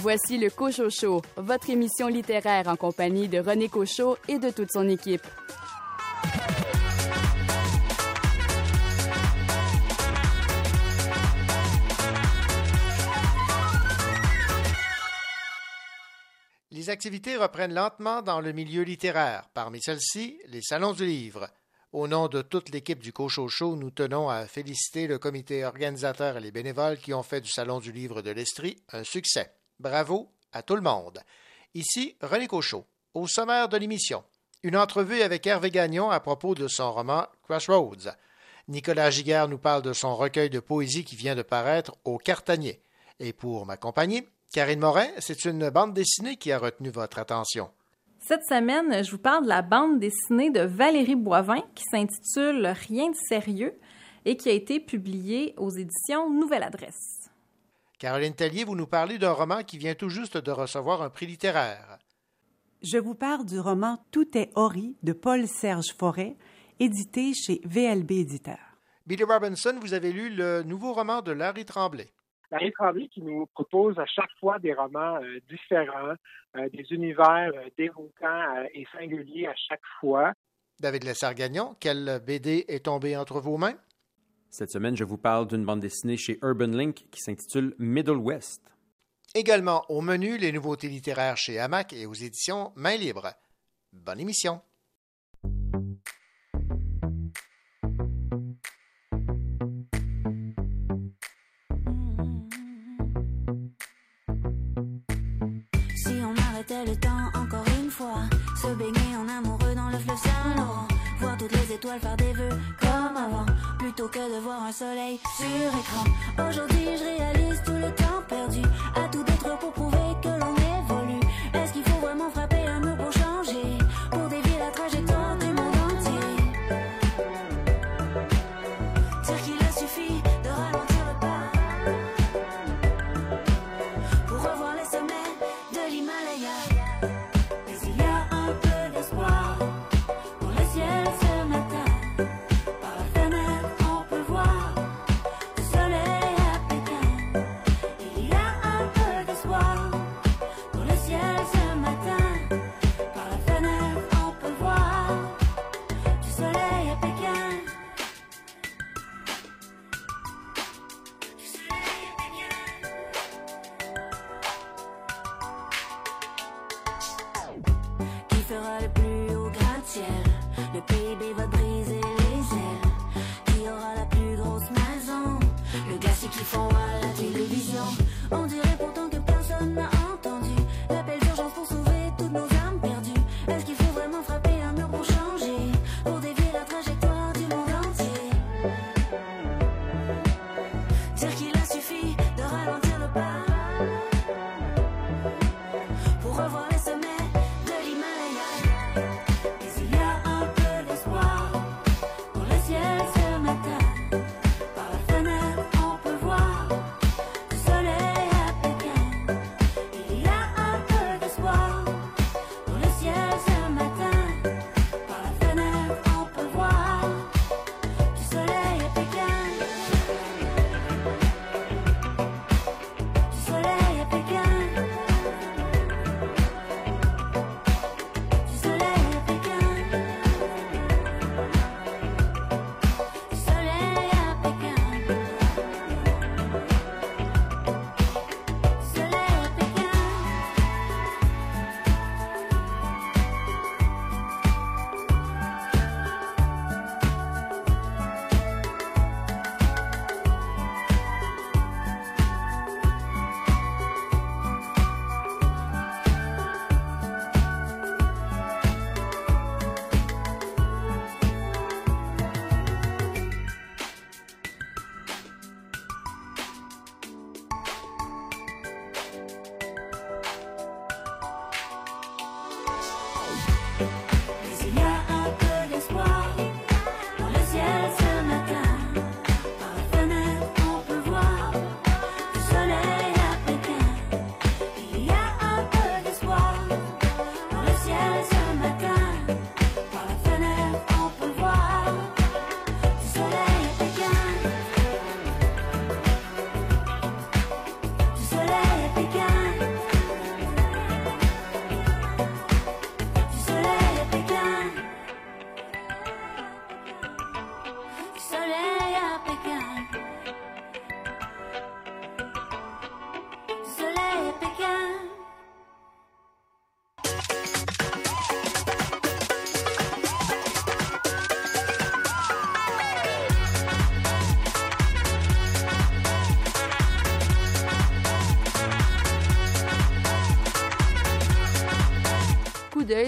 Voici le Cochot Show, votre émission littéraire en compagnie de René Cochot et de toute son équipe. Les activités reprennent lentement dans le milieu littéraire. Parmi celles-ci, les salons du livre. Au nom de toute l'équipe du Cochot Show, nous tenons à féliciter le comité organisateur et les bénévoles qui ont fait du Salon du livre de l'Estrie un succès. Bravo à tout le monde. Ici René Cochot. Au sommaire de l'émission, une entrevue avec Hervé Gagnon à propos de son roman Crossroads. Nicolas Giguère nous parle de son recueil de poésie qui vient de paraître au Cartanier. Et pour m'accompagner, Karine Morin, c'est une bande dessinée qui a retenu votre attention. Cette semaine, je vous parle de la bande dessinée de Valérie Boivin qui s'intitule Rien de sérieux et qui a été publiée aux éditions Nouvelle Adresse. Caroline Tellier, vous nous parlez d'un roman qui vient tout juste de recevoir un prix littéraire. Je vous parle du roman Tout est Ori de Paul-Serge Forêt, édité chez VLB Éditeur. Billy Robinson, vous avez lu le nouveau roman de Larry Tremblay. Larry Tremblay qui nous propose à chaque fois des romans euh, différents, euh, des univers euh, déroutants et singuliers à chaque fois. David Lessard-Gagnon, quelle BD est tombée entre vos mains? Cette semaine, je vous parle d'une bande dessinée chez Urban Link qui s'intitule Middle West. Également au menu, les nouveautés littéraires chez Hamac et aux éditions Main Libre. Bonne émission. Si on arrêtait le temps encore une fois, se baigner en amoureux dans le fleuve Saint-Laurent, voir toutes les étoiles faire des vœux comme avant, plutôt que de voir un soleil sur écran. Aujourd'hui, je réalise tout le temps perdu, à tout détruire pour prouver que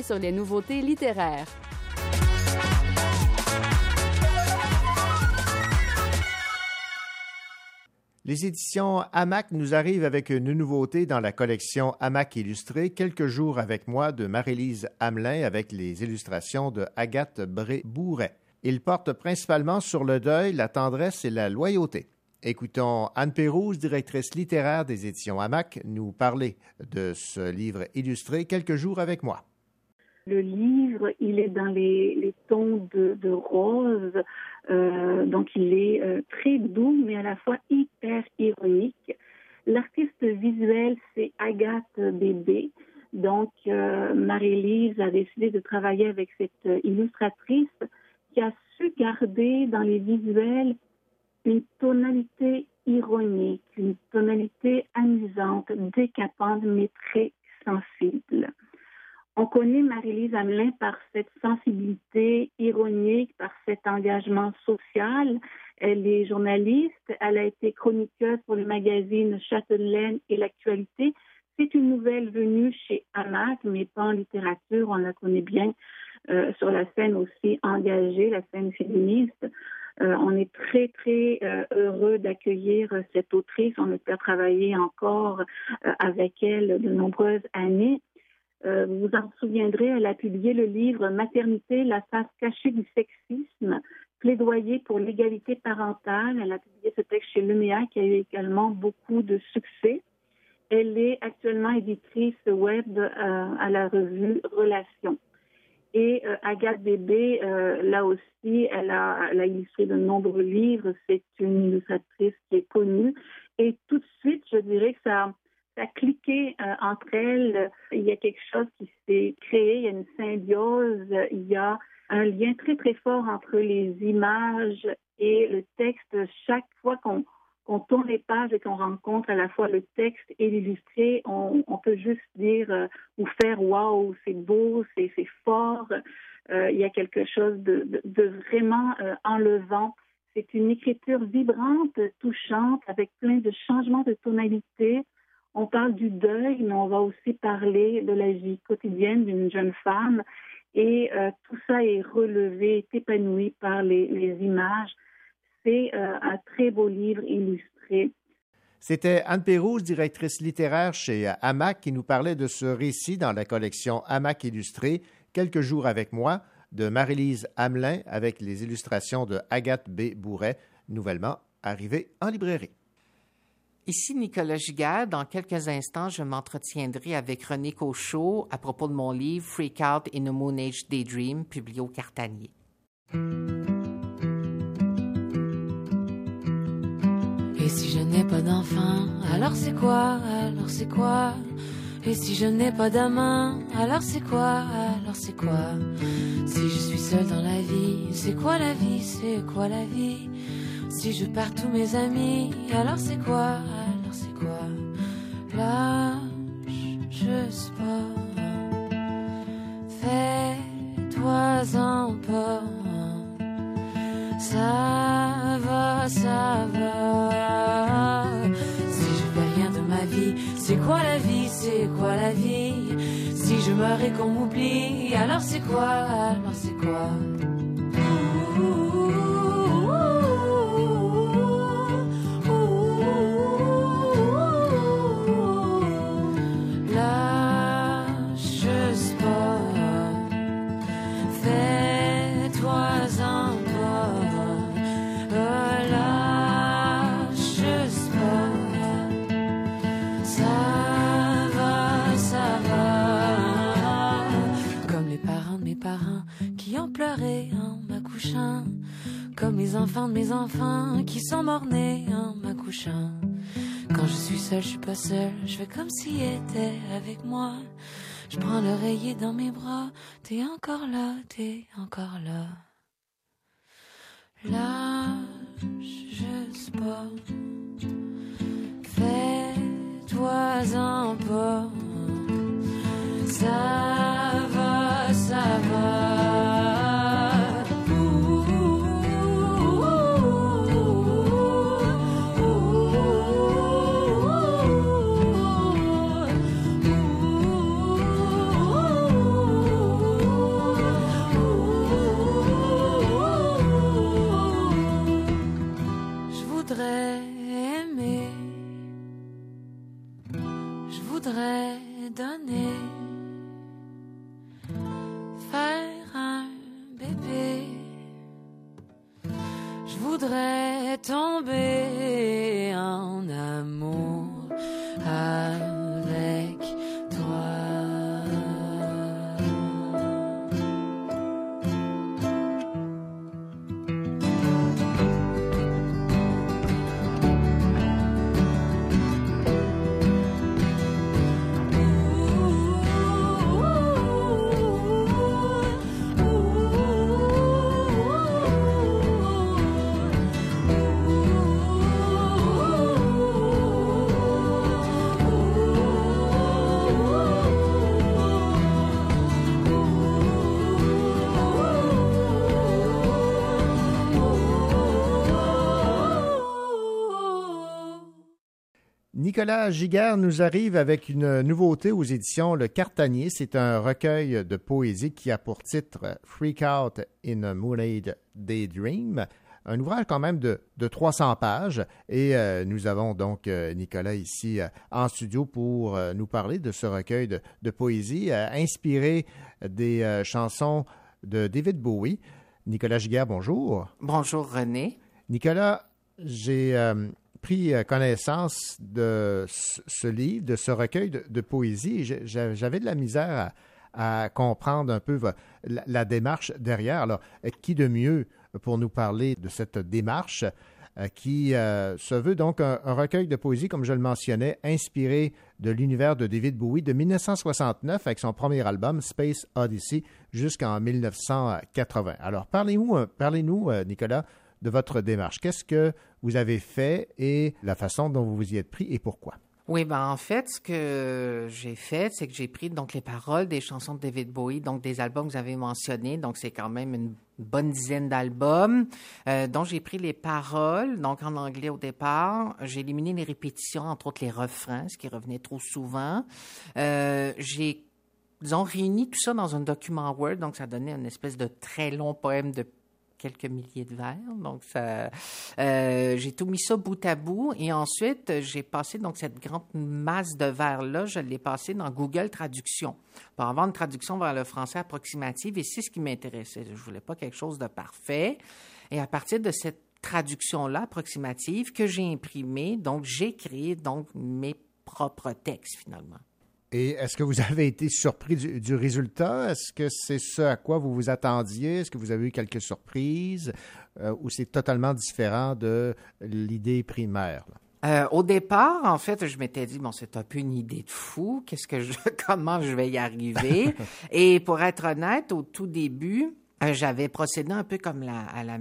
sur les nouveautés littéraires. Les éditions Hamac nous arrivent avec une nouveauté dans la collection Hamac illustrée, Quelques jours avec moi de Marie-Lise Hamelin avec les illustrations de Agathe Bré-Bourret. Il porte principalement sur le deuil, la tendresse et la loyauté. Écoutons Anne Pérouse, directrice littéraire des éditions Hamac, nous parler de ce livre illustré Quelques jours avec moi. Le livre, il est dans les, tons de, rose, euh, donc il est euh, très doux, mais à la fois hyper ironique. L'artiste visuel, c'est Agathe Bébé. Donc, euh, Marie-Lise a décidé de travailler avec cette illustratrice qui a su garder dans les visuels une tonalité ironique, une tonalité amusante, décapante, mais très sensible. On connaît Marie-Lise Hamelin par cette sensibilité ironique, par cet engagement social. Elle est journaliste, elle a été chroniqueuse pour le magazine Châtelaine et l'actualité. C'est une nouvelle venue chez Amac, mais pas en littérature, on la connaît bien euh, sur la scène aussi engagée, la scène féministe. Euh, on est très, très euh, heureux d'accueillir cette autrice. On espère travailler encore avec elle de nombreuses années. Vous vous en souviendrez, elle a publié le livre Maternité, la face cachée du sexisme, plaidoyer pour l'égalité parentale. Elle a publié ce texte chez Luméa qui a eu également beaucoup de succès. Elle est actuellement éditrice web à la revue Relations. Et euh, Agathe Bébé, euh, là aussi, elle a, elle a, illustré de nombreux livres. C'est une illustratrice qui est connue. Et tout de suite, je dirais que ça, ça a cliqué euh, entre elles. Il y a quelque chose qui s'est créé, il y a une symbiose, il y a un lien très, très fort entre les images et le texte. Chaque fois qu'on on tourne les pages et qu'on rencontre à la fois le texte et l'illustré, on, peut juste dire euh, ou faire waouh, c'est beau, c'est fort. Euh, il y a quelque chose de, vraiment enlevant. C'est une écriture vibrante, touchante, avec plein de changements de tonalité. On parle du deuil, mais on va aussi parler de la vie quotidienne d'une jeune femme. Et tout ça est relevé, est épanoui par les images c'est euh, un très beau livre illustré. C'était Anne Pérouse, directrice littéraire chez Hamac, qui nous parlait de ce récit dans la collection Hamac illustré, Quelques jours avec moi, de Marie-Lise Hamelin, avec les illustrations de Agathe B. Bourret, nouvellement arrivée en librairie. Ici Nicolas Giguère. Dans quelques instants, je m'entretiendrai avec René Cochot à propos de mon livre Freak Out in a Moon Age Daydream, publié au Cartanier. si je n'ai pas d'enfant, alors c'est quoi? Alors c'est quoi? Et si je n'ai pas d'amant, alors c'est quoi? Alors c'est quoi? Si je suis seule dans la vie, c'est quoi la vie? C'est quoi la vie? Si je perds tous mes amis, alors c'est quoi? Alors c'est quoi? Lâche, je pas. Fais-toi-en pas. Ça va, ça va. Si je fais rien de ma vie, c'est quoi la vie, c'est quoi la vie? Si je meurs et qu'on m'oublie, alors c'est quoi, alors c'est quoi? En m'accouchant, comme les enfants de mes enfants qui sont morts-nés en m'accouchant. Quand je suis seule, je suis pas seule, je fais comme s'il était avec moi. Je prends l'oreiller dans mes bras, t'es encore là, t'es encore là. Là, je pas. Fais-toi-en pas. Ça va, ça va. Nicolas Giguère nous arrive avec une nouveauté aux éditions Le Cartanier. C'est un recueil de poésie qui a pour titre Freak Out in a Moonlight Daydream. Un ouvrage quand même de, de 300 pages et euh, nous avons donc euh, Nicolas ici euh, en studio pour nous parler de ce recueil de, de poésie inspiré des chansons de David Bowie. Nicolas Giguère, bonjour. Bonjour René. Nicolas, j'ai euh, pris euh, connaissance de ce livre, de ce recueil de, poésie. J'avais de la misère à, comprendre un peu vo- la, démarche derrière. Alors, euh, qui de mieux pour nous parler de cette démarche euh, qui euh, se veut donc un, recueil de poésie, comme je le mentionnais, inspiré de l'univers de David Bowie de 1969 avec son premier album Space Odyssey jusqu'en 1980. Alors, parlez-nous, euh, parlez-nous, euh, Nicolas, de votre démarche. Qu'est-ce que vous avez fait et la façon dont vous vous y êtes pris et pourquoi? Oui, ben en fait, ce que j'ai fait, c'est que j'ai pris donc les paroles des chansons de David Bowie, donc des albums que vous avez mentionnés, donc c'est quand même une bonne dizaine d'albums, euh, dont j'ai pris les paroles, donc en anglais au départ. J'ai éliminé les répétitions, entre autres les refrains, ce qui revenait trop souvent. Euh, j'ai disons, réuni tout ça dans un document Word, donc ça donnait une espèce de très long poème de quelques milliers de vers. Donc, euh, j'ai tout mis ça bout à bout. Et ensuite, j'ai passé donc cette grande masse de vers-là, je l'ai passé dans Google Traduction pour avoir une traduction vers le français approximative. Et c'est ce qui m'intéressait. Je voulais pas quelque chose de parfait. Et à partir de cette traduction-là approximative que j'ai imprimée, donc j'ai créé donc mes propres textes finalement. Et est-ce que vous avez été surpris du, du résultat? Est-ce que c'est ce à quoi vous vous attendiez? Est-ce que vous avez eu quelques surprises? Euh, ou c'est totalement différent de l'idée primaire? là? Euh, au départ, en fait, je m'étais dit bon, c'est un peu une idée de fou. Qu'est-ce que je, comment je vais y arriver? Et pour être honnête, au tout début, euh, j'avais procédé un peu comme la, à la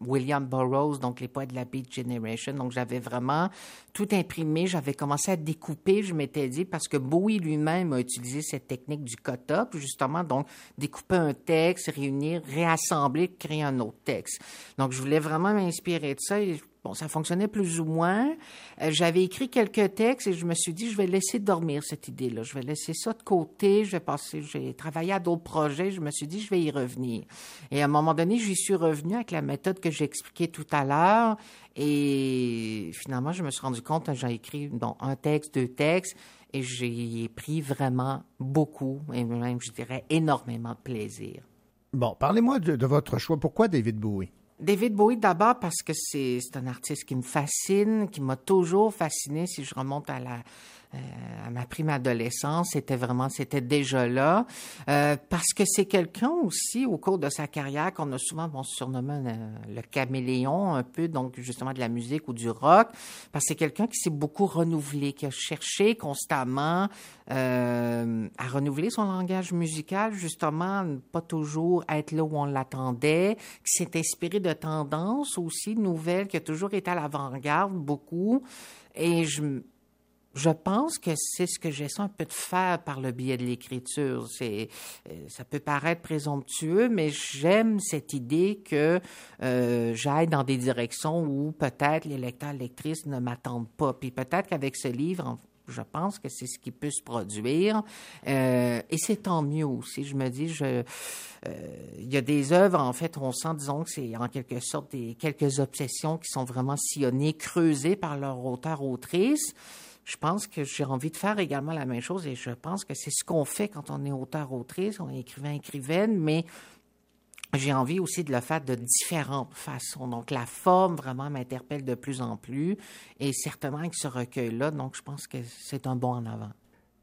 William Burroughs, donc les poètes de la Beat Generation. Donc j'avais vraiment tout imprimé. J'avais commencé à découper. Je m'étais dit parce que Bowie lui-même a utilisé cette technique du cut-up, justement, donc découper un texte, réunir, réassembler, créer un autre texte. Donc je voulais vraiment m'inspirer de ça. Bon, ça fonctionnait plus ou moins. Euh, J'avais écrit quelques textes et je me suis dit, je vais laisser dormir cette idée-là. Je vais laisser ça de côté. Je vais passer, j'ai travaillé à d'autres projets. Je me suis dit, je vais y revenir. Et à un moment donné, j'y suis revenu avec la méthode que j'ai expliquée tout à l'heure. Et finalement, je me suis rendu compte j'ai écrit bon, un texte, deux textes, et j'ai pris vraiment beaucoup, et même, je dirais, énormément de plaisir. Bon, parlez-moi de votre choix. Pourquoi David Bowie? David Bowie, d'abord parce que c'est un artiste qui me fascine, qui m'a toujours fasciné. Si je remonte à la à ma prime adolescence, c'était vraiment c'était déjà là. Euh, parce que c'est quelqu'un aussi au cours de sa carrière qu'on a souvent bon, surnommé euh, le caméléon un peu, donc justement de la musique ou du rock. Parce que c'est quelqu'un qui s'est beaucoup renouvelé, qui a cherché constamment euh, à renouveler son langage musical, justement, pas toujours être là où on l'attendait, qui s'est inspiré de tendances aussi nouvelles, qui a toujours été à l'avant-garde beaucoup. Et je, je pense que c'est ce que j'essaie un peu de faire par le biais de l'écriture. C'est, euh, ça peut paraître présomptueux, mais j'aime cette idée que euh, j'aille dans des directions où peut-être les lecteurs, lectrices ne m'attendent pas. Puis peut-être qu'avec ce livre, je pense que c'est ce qui peut se produire. Euh, et c'est tant mieux aussi. Je me dis, je, euh, il y a des œuvres, en fait, on sent, disons, que c'est en quelque sorte des quelques obsessions qui sont vraiment sillonnées, creusées par leur auteur-autrice. Je pense que j'ai envie de faire également la même chose et je pense que c'est ce qu'on fait quand on est auteur-autrice, on est écrivain-écrivaine, mais j'ai envie aussi de le faire de différentes façons. Donc, la forme vraiment m'interpelle de plus en plus. Et certainement avec ce recueil-là, donc je pense que c'est un bon en avant.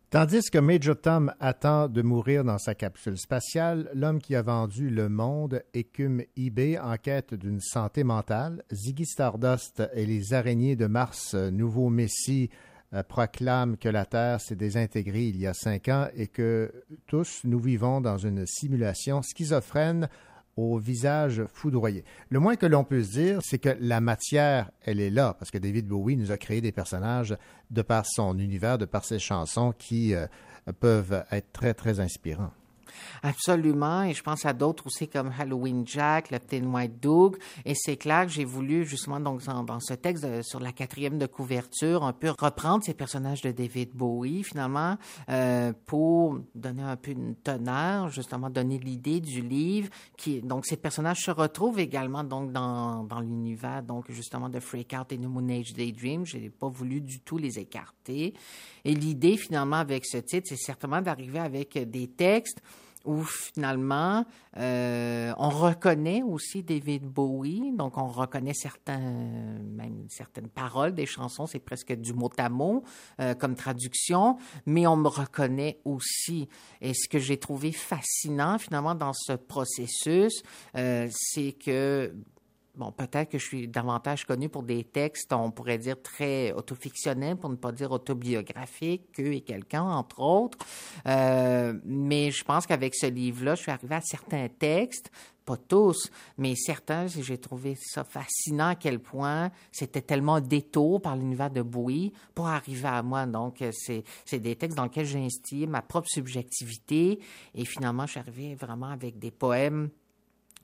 Tandis que Major Tom attend de mourir dans sa capsule spatiale, l'homme qui a vendu le monde écume eBay en quête d'une santé mentale. Ziggy Stardust et les araignées de Mars, nouveau messie, euh, proclament que la Terre s'est désintégrée il y a cinq ans et que tous nous vivons dans une simulation schizophrène au visage foudroyé. Le moins que l'on puisse dire, c'est que la matière, elle est là, parce que David Bowie nous a créé des personnages de par son univers, de par ses chansons qui euh, peuvent être très, très inspirants. Absolument. Et je pense à d'autres aussi comme Halloween Jack, le Thin White Doug. Et c'est clair que j'ai voulu justement donc dans, ce texte sur la quatrième de couverture un peu reprendre ces personnages de David Bowie finalement euh, pour donner un peu une teneur, justement donner l'idée du livre. Qui donc ces personnages se retrouvent également donc dans, l'univers donc justement de Freak Out et The Moon Age Daydream. Je n'ai pas voulu du tout les écarter. Et l'idée finalement avec ce titre, c'est certainement d'arriver avec des textes où finalement euh, on reconnaît aussi David Bowie, donc on reconnaît certaines paroles des chansons, c'est presque du mot à mot euh, comme traduction, mais on me reconnaît aussi. Et ce que j'ai trouvé fascinant finalement dans ce processus, euh, c'est que bon, peut-être que je suis davantage connu pour des textes, on pourrait dire très autofictionnels, pour ne pas dire autobiographiques, que et quelqu'un, entre autres. Euh, mais je pense qu'avec ce livre-là, je suis arrivé à certains textes, pas tous, mais certains, j'ai trouvé ça fascinant à quel point c'était tellement détour par l'univers de Bowie pour arriver à moi. Donc, c'est, des textes dans lesquels j'ai instillé ma propre subjectivité et finalement, je suis arrivé vraiment avec des poèmes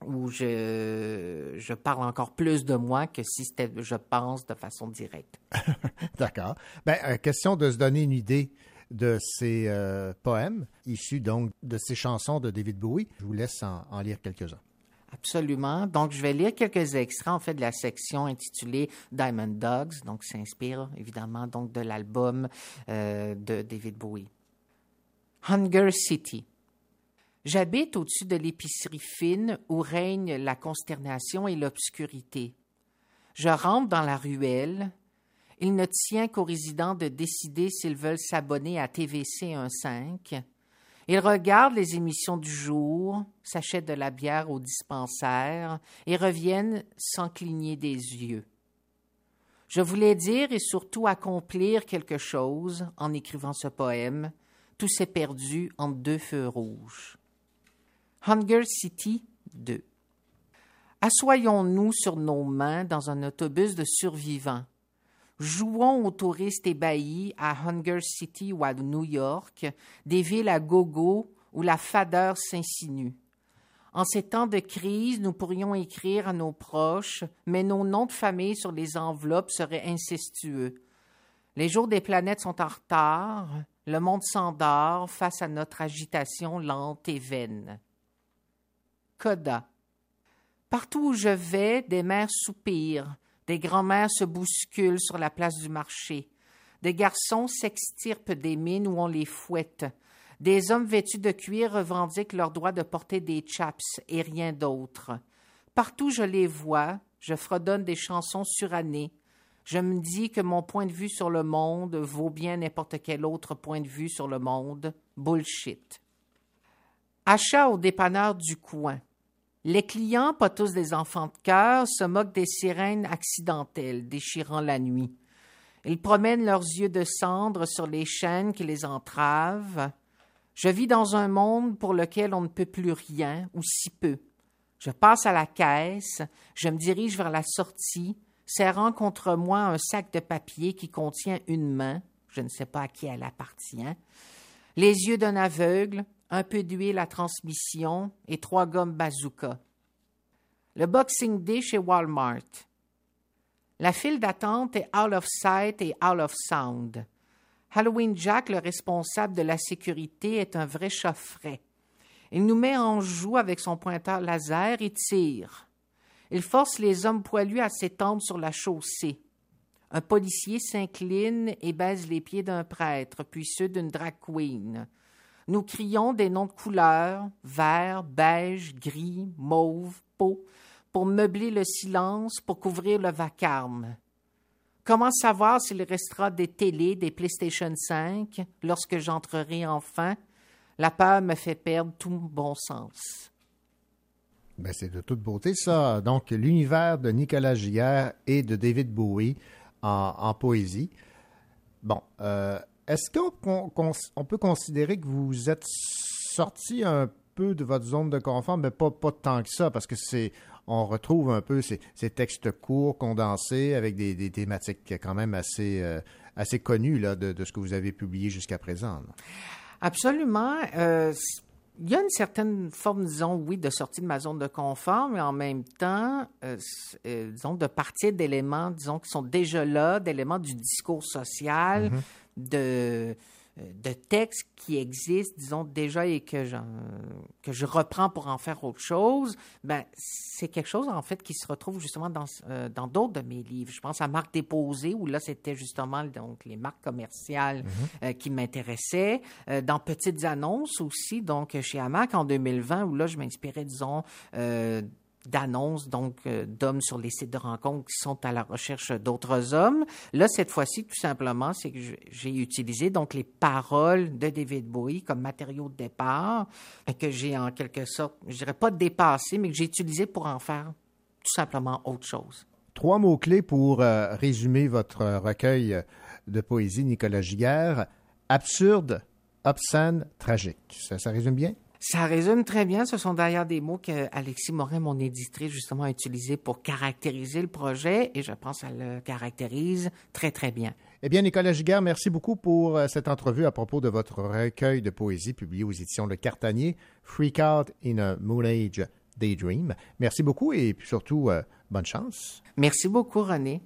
où je, je parle encore plus de moi que si c'était je pense de façon directe. D'accord. Ben, euh, question de se donner une idée de ces euh, poèmes issus donc de ces chansons de David Bowie. Je vous laisse en, lire quelques-uns. Absolument. Donc, je vais lire quelques extraits, en fait, de la section intitulée Diamond Dogs. Donc, s'inspire évidemment donc de l'album euh, de David Bowie. Hunger City. J'habite au-dessus de l'épicerie fine où règne la consternation et l'obscurité. Je rentre dans la ruelle. Il ne tient qu'aux résidents de décider s'ils veulent s'abonner à TVC 1.5. Ils regardent les émissions du jour, s'achètent de la bière au dispensaire et reviennent sans cligner des yeux. Je voulais dire et surtout accomplir quelque chose en écrivant ce poème. Tout s'est perdu entre deux feux rouges. Hunger City 2. Assoyons-nous sur nos mains dans un autobus de survivants. Jouons aux touristes ébahis à Hunger City ou à New York, des villes à gogo où la fadeur s'insinue. En ces temps de crise, nous pourrions écrire à nos proches, mais nos noms de famille sur les enveloppes seraient incestueux. Les jours des planètes sont en retard, le monde s'endort face à notre agitation lente et vaine. Coda. Partout où je vais, des mères soupirent, des grands-mères se bousculent sur la place du marché, des garçons s'extirpent des mines où on les fouette, des hommes vêtus de cuir revendiquent leur droit de porter des chaps et rien d'autre. Partout je les vois, je fredonne des chansons surannées. Je me dis que mon point de vue sur le monde vaut bien n'importe quel autre point de vue sur le monde. Bullshit. Achat au dépanneur du coin. Les clients, pas tous des enfants de cœur, se moquent des sirènes accidentelles déchirant la nuit. Ils promènent leurs yeux de cendre sur les chaînes qui les entravent. Je vis dans un monde pour lequel on ne peut plus rien, ou si peu. Je passe à la caisse, je me dirige vers la sortie, serrant contre moi un sac de papier qui contient une main, je ne sais pas à qui elle appartient, les yeux d'un aveugle, un peu d'huile à transmission et trois gommes bazooka. Le Boxing Day chez Walmart. La file d'attente est out of sight et out of sound. Halloween Jack, le responsable de la sécurité, est un vrai chaufferet. Il nous met en joue avec son pointeur laser et tire. Il force les hommes poilus à s'étendre sur la chaussée. Un policier s'incline et baise les pieds d'un prêtre, puis ceux d'une drag queen. Nous crions des noms de couleurs, vert, beige, gris, mauve, peau, pour meubler le silence, pour couvrir le vacarme. Comment savoir s'il restera des télés, des PlayStation 5 lorsque j'entrerai enfin? La peur me fait perdre tout bon sens. Ben, c'est de toute beauté, ça. Donc, l'univers de Nicolas Giguère et de David Bowie en, poésie. Bon, euh, est-ce qu'on on peut considérer que vous êtes sorti un peu de votre zone de confort, mais pas, pas tant que ça, parce que c'est on retrouve un peu ces, textes courts, condensés, avec des, thématiques quand même assez, euh, assez connues là, de, ce que vous avez publié jusqu'à présent. Absolument. Euh, il y a une certaine forme, disons, oui, de sortie de ma zone de confort, mais en même temps, euh, disons, de partir d'éléments, disons, qui sont déjà là, d'éléments du discours social, mm-hmm. De euh, de textes qui existent, disons, déjà et que, que je reprends pour en faire autre chose, ben, c'est quelque chose, en fait, qui se retrouve justement dans, euh, dans d'autres de mes livres. Je pense à Marque déposée, où là, c'était justement donc, les marques commerciales mhm. euh, qui m'intéressaient. dans Petites annonces aussi, donc chez Amac en 2020, où là, je m'inspirais, disons, d'annonces, donc euh, d'hommes sur les sites de rencontres qui sont à la recherche d'autres hommes. Là, cette fois-ci, tout simplement, c'est que j'ai utilisé donc les paroles de David Bowie comme matériau de départ, que j'ai en quelque sorte, je dirais pas dépassé, mais que j'ai utilisé pour en faire tout simplement autre chose. Trois mots-clés pour euh, résumer votre recueil de poésie, Nicolas Giguère. Absurde, obscène, tragique. ça résume bien? Ça résume très bien. Ce sont d'ailleurs des mots que Alexis Morin, mon éditrice, justement, a utilisés pour caractériser le projet et je pense qu'elle le caractérise très, très bien. Eh bien, Nicolas Giguère, merci beaucoup pour euh, cette entrevue à propos de votre recueil de poésie publié aux éditions Le Cartanier, Freak Out in a Moon Age Daydream. Merci beaucoup et surtout, euh, bonne chance. Merci beaucoup, René.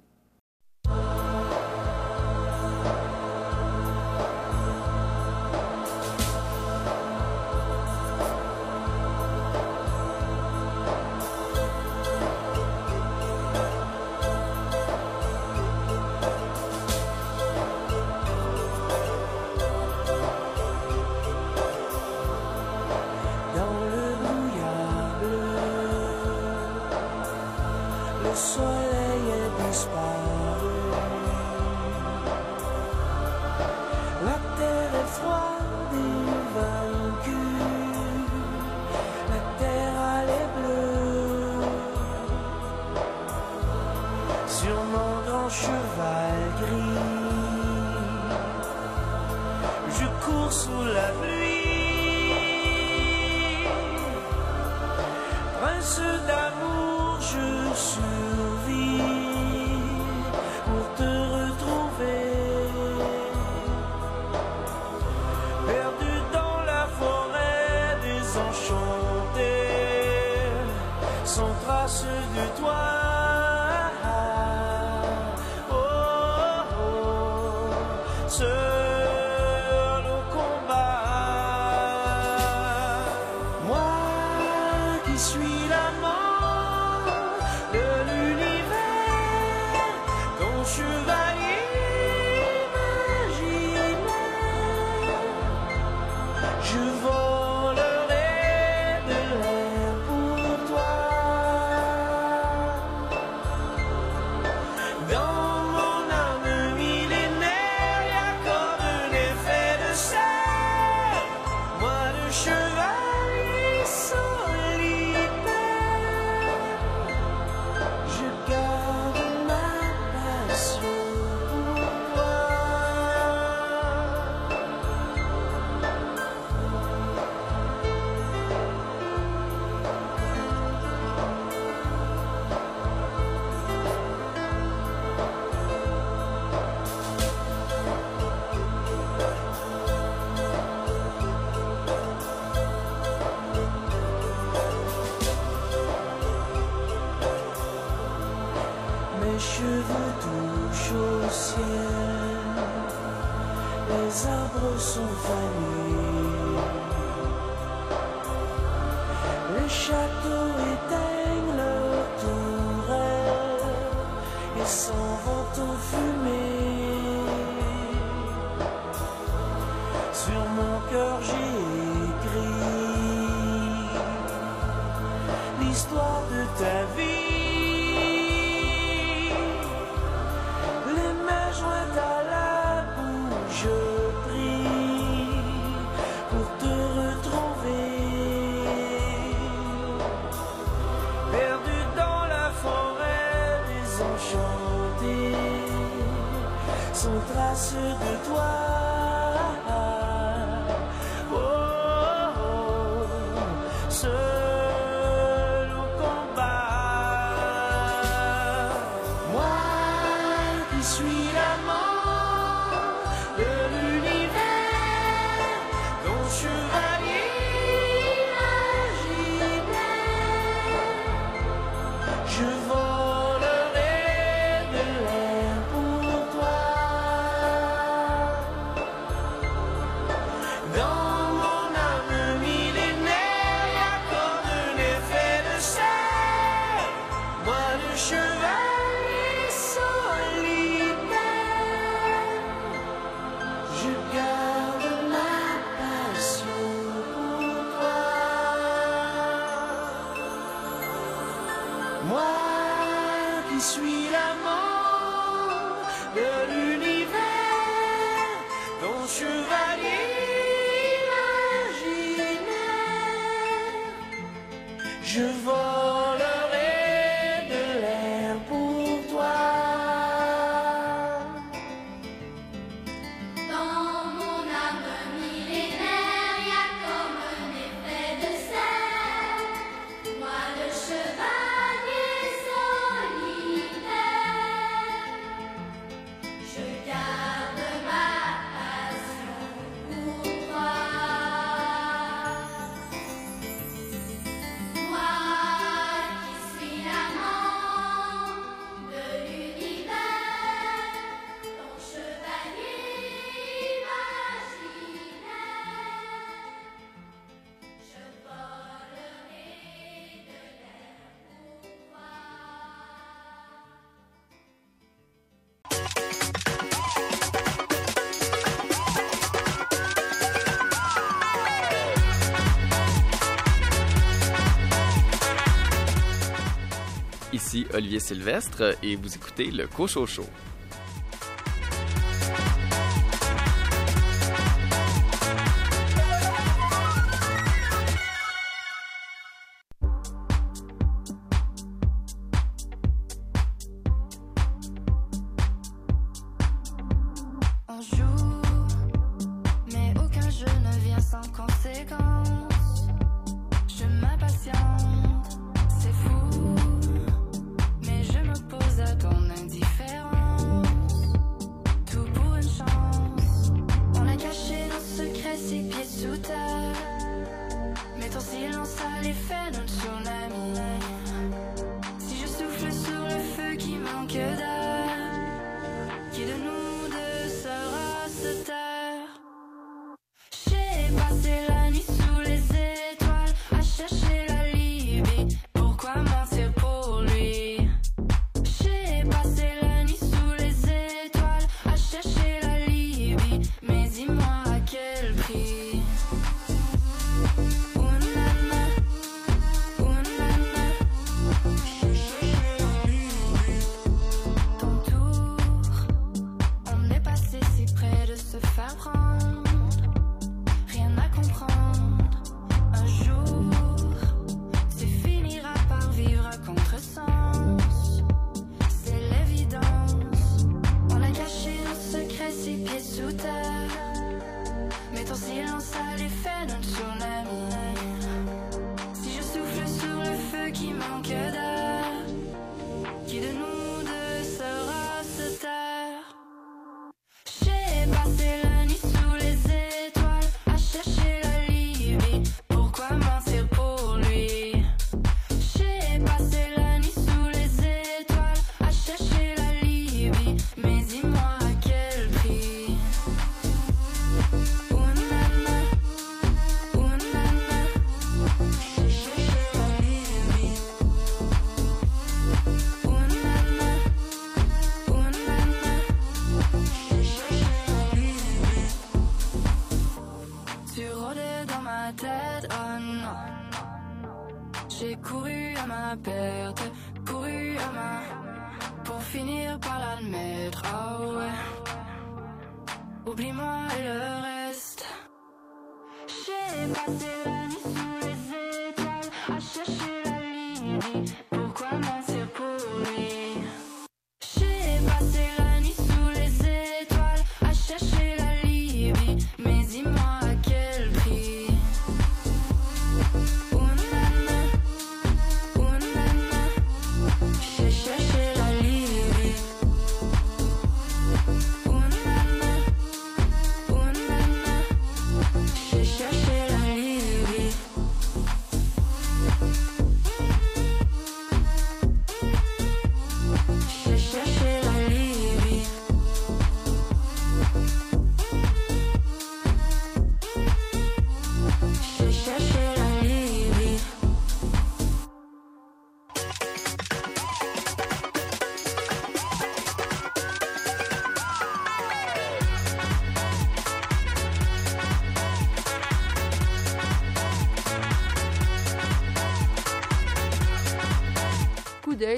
Ici Olivier Sylvestre et vous écoutez le Cocho Show.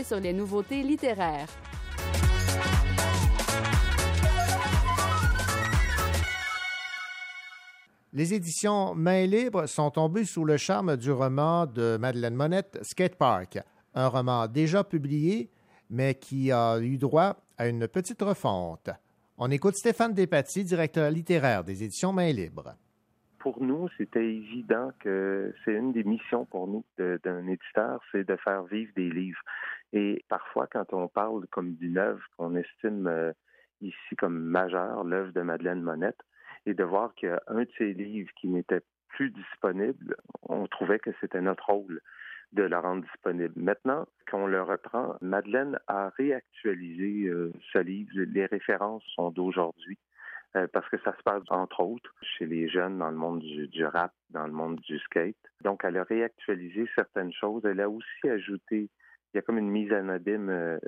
Sur les nouveautés littéraires. Les éditions Main libre sont tombées sous le charme du roman de Madeleine Monette, Skate Park, un roman déjà publié, mais qui a eu droit à une petite refonte. On écoute Stéphane Despatie, directeur littéraire des éditions Main libre. pour nous, c'était évident que c'est une des missions pour nous d'un éditeur, c'est de faire vivre des livres. Et parfois, quand on parle comme d'une œuvre qu'on estime euh, ici comme majeure, l'œuvre de Madeleine Monette, et de voir qu'il y a un de ses livres qui n'était plus disponible, on trouvait que c'était notre rôle de la rendre disponible. Maintenant qu'on le reprend, Madeleine a réactualisé euh, ce livre. Les références sont d'aujourd'hui. Euh, parce que ça se passe entre autres chez les jeunes dans le monde du, du rap, dans le monde du skate. Donc, elle a réactualisé certaines choses. Elle a aussi ajouté, il y a comme une mise en abîme, euh,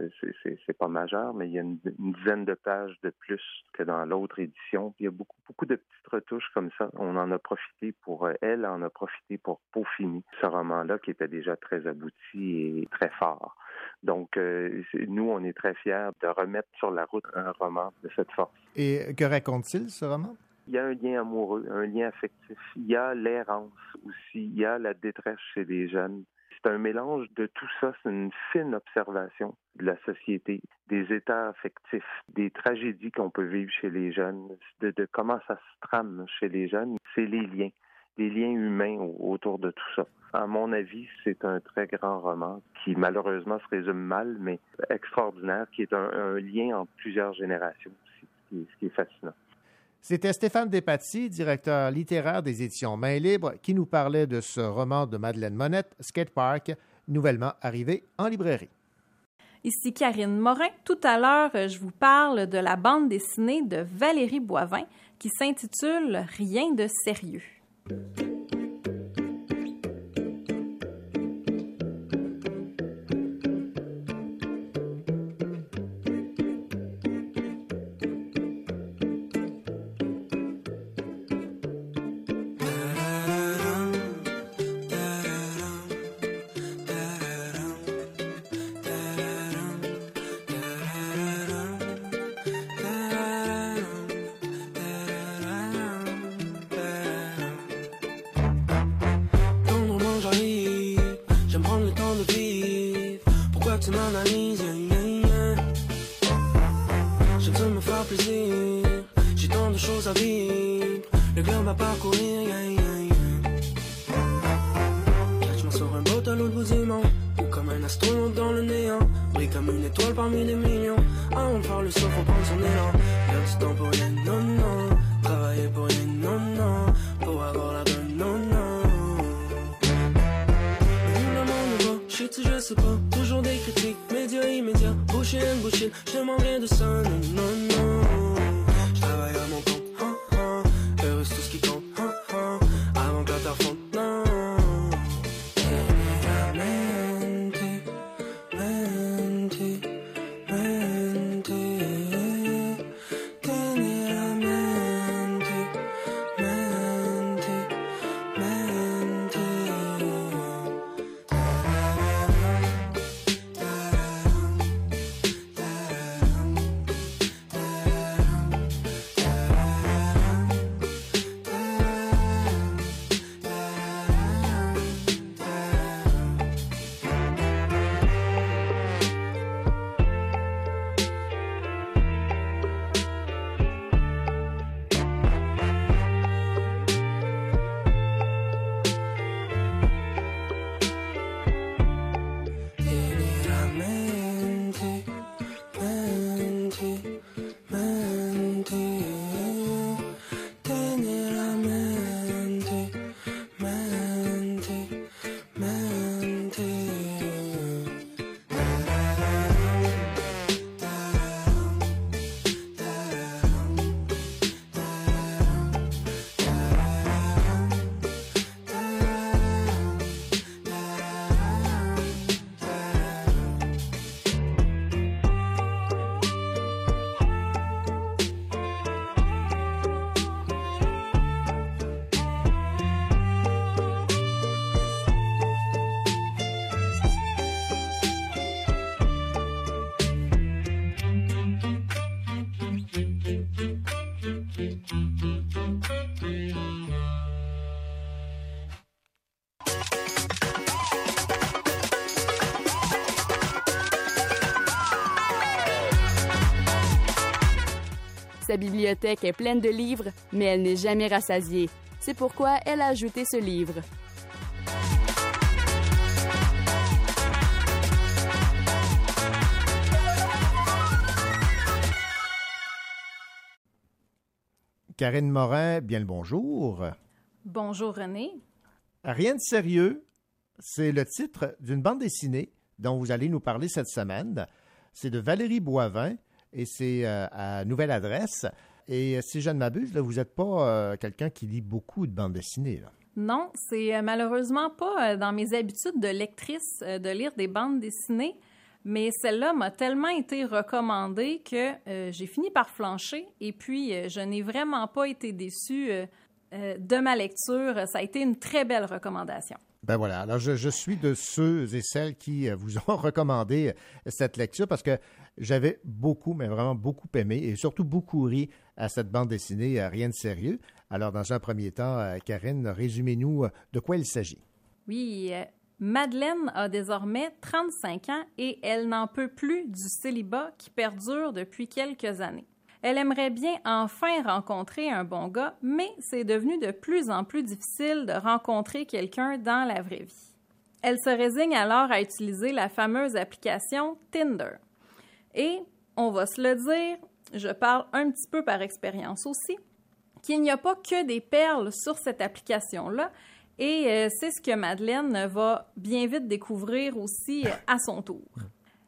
c'est- pas majeur, mais il y a une, une dizaine de pages de plus que dans l'autre édition. Puis il y a beaucoup, beaucoup de petites retouches comme ça. On en a profité pour, euh, elle en a profité pour peaufiner ce roman-là qui était déjà très abouti et très fort. Donc, euh, nous, on est très fiers de remettre sur la route un roman de cette force. Et que raconte-t-il, ce roman? Il y a un lien amoureux, un lien affectif. Il y a l'errance aussi. Il y a la détresse chez les jeunes. C'est un mélange de tout ça. C'est une fine observation de la société, des états affectifs, des tragédies qu'on peut vivre chez les jeunes, de, comment ça se trame chez les jeunes. C'est les liens, les liens humains au- autour de tout ça. À mon avis, c'est un très grand roman qui malheureusement se résume mal, mais extraordinaire, qui est un, lien entre plusieurs générations aussi, ce qui est fascinant. C'était Stéphane Despatie, directeur littéraire des éditions Main libre, qui nous parlait de ce roman de Madeleine Monette, Skate Park, nouvellement arrivé en librairie. Ici Karine Morin. Tout à l'heure, je vous parle de la bande dessinée de Valérie Boivin qui s'intitule Rien de sérieux. Sais, je sais pas. Toujours des critiques, médias immédiats. Bullshit, bullshit, je demande rien de ça, non, non, bibliothèque est pleine de livres, mais elle n'est jamais rassasiée. C'est pourquoi elle a ajouté ce livre. Karine Morin, bien le bonjour. Bonjour René. Rien de sérieux, c'est le titre d'une bande dessinée dont vous allez nous parler cette semaine. C'est de Valérie Boivin et c'est euh, à Nouvelle Adresse. Et euh, si je ne m'abuse, vous n'êtes pas euh, quelqu'un qui lit beaucoup de bandes dessinées. Là. Non, c'est malheureusement pas dans mes habitudes de lectrice de lire des bandes dessinées, mais celle-là m'a tellement été recommandée que j'ai fini par flancher et puis je n'ai vraiment pas été déçue de ma lecture. Ça a été une très belle recommandation. Ben voilà. Alors, je, suis de ceux et celles qui euh, vous ont recommandé euh, cette lecture parce que j'avais beaucoup, mais vraiment beaucoup aimé et surtout beaucoup ri à cette bande dessinée euh, Rien de sérieux. Alors, dans un premier temps, Karine, résumez-nous de quoi il s'agit. Oui, Madeleine a désormais 35 ans et elle n'en peut plus du célibat qui perdure depuis quelques années. Elle aimerait bien enfin rencontrer un bon gars, mais c'est devenu de plus en plus difficile de rencontrer quelqu'un dans la vraie vie. Elle se résigne alors à utiliser la fameuse application Tinder. Et, on va se le dire, je parle un petit peu par expérience aussi, qu'il n'y a pas que des perles sur cette application-là, et euh, c'est ce que Madeleine va bien vite découvrir aussi à son tour.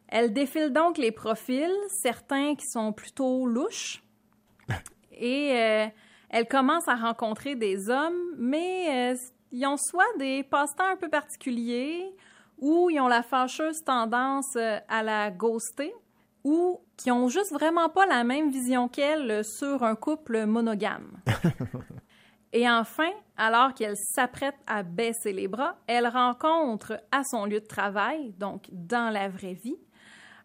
Elle défile donc les profils, certains qui sont plutôt louches, et euh, elle commence à rencontrer des hommes, mais euh, ils ont soit des passe-temps un peu particuliers, ou ils ont la fâcheuse tendance euh, à la ghoster, ou qui ont juste vraiment pas la même vision qu'elle sur un couple monogame. Et enfin, alors qu'elle s'apprête à baisser les bras, elle rencontre à son lieu de travail, donc dans la vraie vie,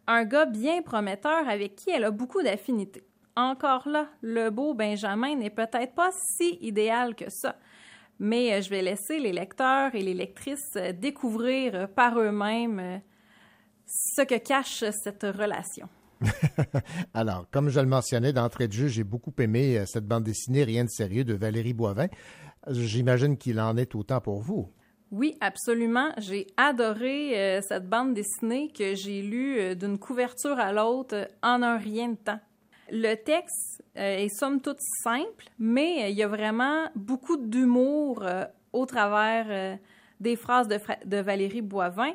un gars bien prometteur avec qui elle a beaucoup d'affinités. Encore là, le beau Benjamin n'est peut-être pas si idéal que ça, mais euh, je vais laisser les lecteurs et les lectrices euh, découvrir euh, par eux-mêmes ce que cache cette relation. Alors, comme je le mentionnais d'entrée de jeu, j'ai beaucoup aimé cette bande dessinée Rien de sérieux de Valérie Boivin. J'imagine qu'il en est autant pour vous. Oui, absolument. J'ai adoré euh, cette bande dessinée que j'ai lue euh, d'une couverture à l'autre euh, en un rien de temps. Le texte est somme toute simple, mais il y a vraiment beaucoup d'humour au travers des phrases de, de, Valérie Boivin.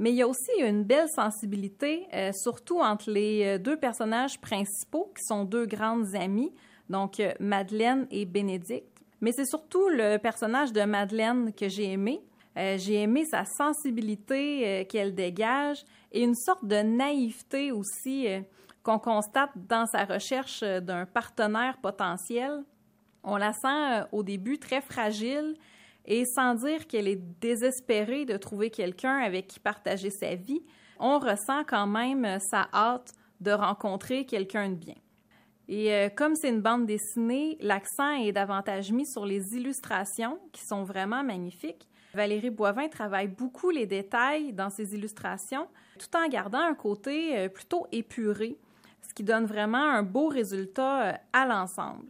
Mais il y a aussi une belle sensibilité, surtout entre les deux personnages principaux, qui sont deux grandes amies, donc Madeleine et Bénédicte. Mais c'est surtout le personnage de Madeleine que j'ai aimé euh, j'ai aimé sa sensibilité euh, qu'elle dégage et une sorte de naïveté aussi euh, qu'on constate dans sa recherche d'un partenaire potentiel. On la sent au début très fragile et sans dire qu'elle est désespérée de trouver quelqu'un avec qui partager sa vie, on ressent quand même sa hâte de rencontrer quelqu'un de bien. Et comme c'est une bande dessinée, l'accent est davantage mis sur les illustrations qui sont vraiment magnifiques. Valérie Boivin travaille beaucoup les détails dans ses illustrations, tout en gardant un côté euh, plutôt épuré, ce qui donne vraiment un beau résultat euh, à l'ensemble.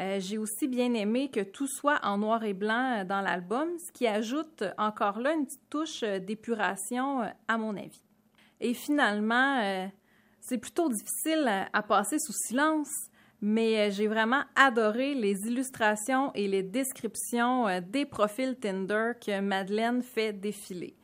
Euh, j'ai aussi bien aimé que tout soit en noir et blanc dans l'album, ce qui ajoute encore là une petite touche d'épuration à mon avis. Et finalement, c'est plutôt difficile à passer sous silence mais euh, j'ai vraiment adoré les illustrations et les descriptions euh, des profils Tinder que Madeleine fait défiler.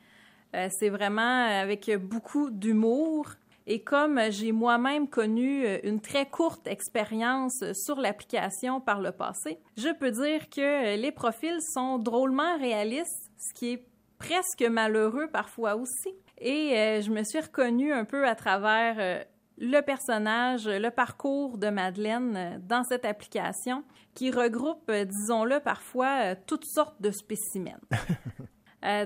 Euh, c'est vraiment avec beaucoup d'humour. Et comme j'ai moi-même connu une très courte expérience sur l'application par le passé, je peux dire que les profils sont drôlement réalistes, ce qui est presque malheureux parfois aussi. Et je me suis reconnue un peu à travers le personnage, le parcours de Madeleine euh, dans cette application qui regroupe, euh, disons-le parfois, euh, toutes sortes de spécimens.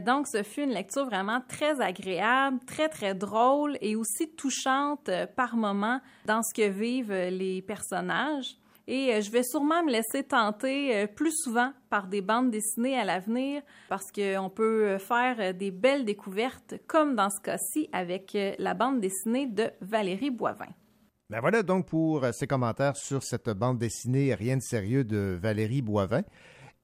donc, ce fut une lecture vraiment très agréable, très, très drôle et aussi touchante par moments dans ce que vivent les personnages. Et euh, je vais sûrement me laisser tenter euh, plus souvent par des bandes dessinées à l'avenir parce qu'on peut euh, faire des belles découvertes comme dans ce cas-ci avec la bande dessinée de Valérie Boivin. Ben voilà donc pour euh, ces commentaires sur cette bande dessinée Rien de sérieux de Valérie Boivin.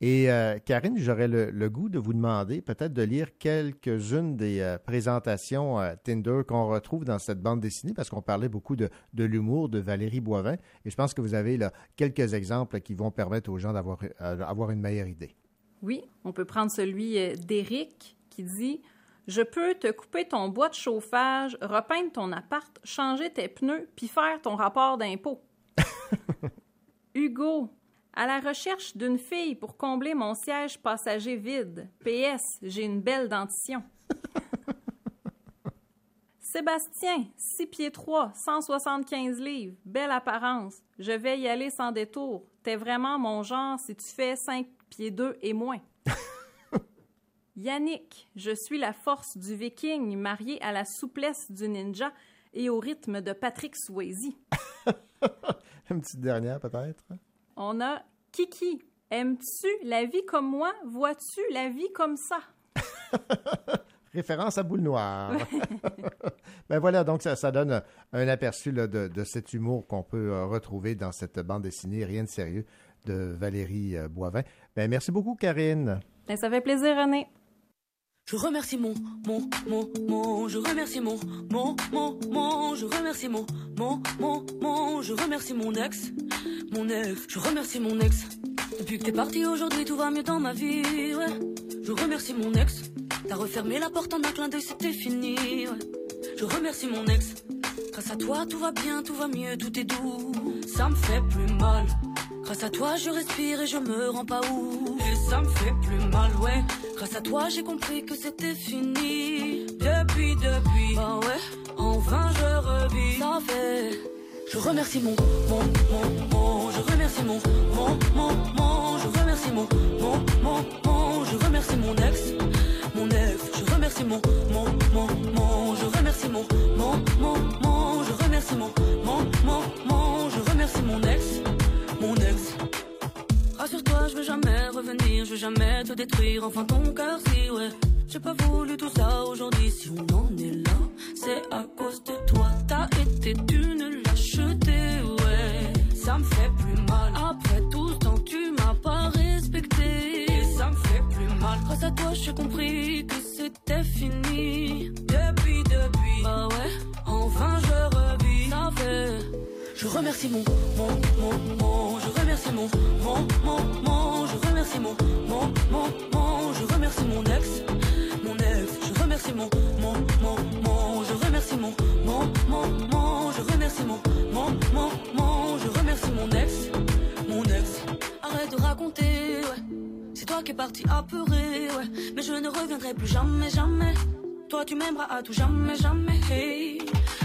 Et euh, Karine, j'aurais le, goût de vous demander peut-être de lire quelques-unes des euh, présentations Tinder qu'on retrouve dans cette bande dessinée, parce qu'on parlait beaucoup de, l'humour de Valérie Boivin. Et je pense que vous avez là, quelques exemples qui vont permettre aux gens d'avoir avoir une meilleure idée. Oui, on peut prendre celui d'Éric qui dit je peux te couper ton bois de chauffage, repeindre ton appart, changer tes pneus, puis faire ton rapport d'impôt. Hugo, à la recherche d'une fille pour combler mon siège passager vide. PS, j'ai une belle dentition. Sébastien, 6 pieds 3, 175 livres, belle apparence. Je vais y aller sans détour. T'es vraiment mon genre si tu fais 5 pieds 2 et moins. Yannick, je suis la force du viking marié à la souplesse du ninja et au rythme de Patrick Swayze. Une petite dernière peut-être. On a Kiki. Aimes-tu la vie comme moi? Vois-tu la vie comme ça? Référence à Boule Noire. ben voilà, donc ça, ça donne un aperçu de, de, cet humour qu'on peut euh, retrouver dans cette bande dessinée Rien de sérieux de Valérie euh, Boivin. Ben merci beaucoup, Karine. Ben, ça fait plaisir, René. Je remercie mon, mon, mon, mon, je remercie mon, mon, mon, mon, je remercie mon, mon, mon, mon, je remercie mon ex, mon ex, je remercie mon ex. Depuis que t'es parti aujourd'hui, tout va mieux dans ma vie. Je remercie mon ex, t'as refermé la porte en un clin d'œil, c'était fini. Je remercie mon ex, grâce à toi tout va bien, tout va mieux, tout est doux, ça me fait plus mal. Grâce à toi, je respire et je me rends pas où. Et ça me fait plus mal, ouais. Grâce à toi, j'ai compris que c'était fini. Depuis, depuis, bah ouais, enfin je revis. Ça fait. Je remercie mon, mon, mon, mon, je remercie mon, mon, mon, mon, je remercie mon, mon, mon, mon, je remercie mon ex, mon ex, je remercie mon, mon, mon, mon, je remercie mon, mon, mon, mon, je remercie mon, mon, mon, mon, je remercie mon ex Rassure-toi, je veux jamais revenir, je veux jamais te détruire. Enfin, ton cœur, si, ouais. J'ai pas voulu tout ça aujourd'hui. Si on en est là, c'est à cause de toi. T'as été d'une lâcheté, ouais. Ça me fait plus mal. Après tout ce temps, tu m'as pas respecté. Et ça me fait plus mal. Grâce à toi, j'ai compris que c'était fini. Je remercie mon, mon, mon, mon, je remercie mon, mon, mon, mon, je remercie mon, mon, mon, mon, je remercie mon ex, mon ex, je remercie mon, mon, mon, mon, je remercie mon, mon, mon, mon, je remercie mon, mon, mon, mon, je remercie mon ex, mon ex. Arrête de raconter, ouais. C'est toi qui es parti apeuré, ouais. Mais je ne reviendrai plus jamais, jamais. Toi tu m'aimeras à tout jamais, jamais. Hey.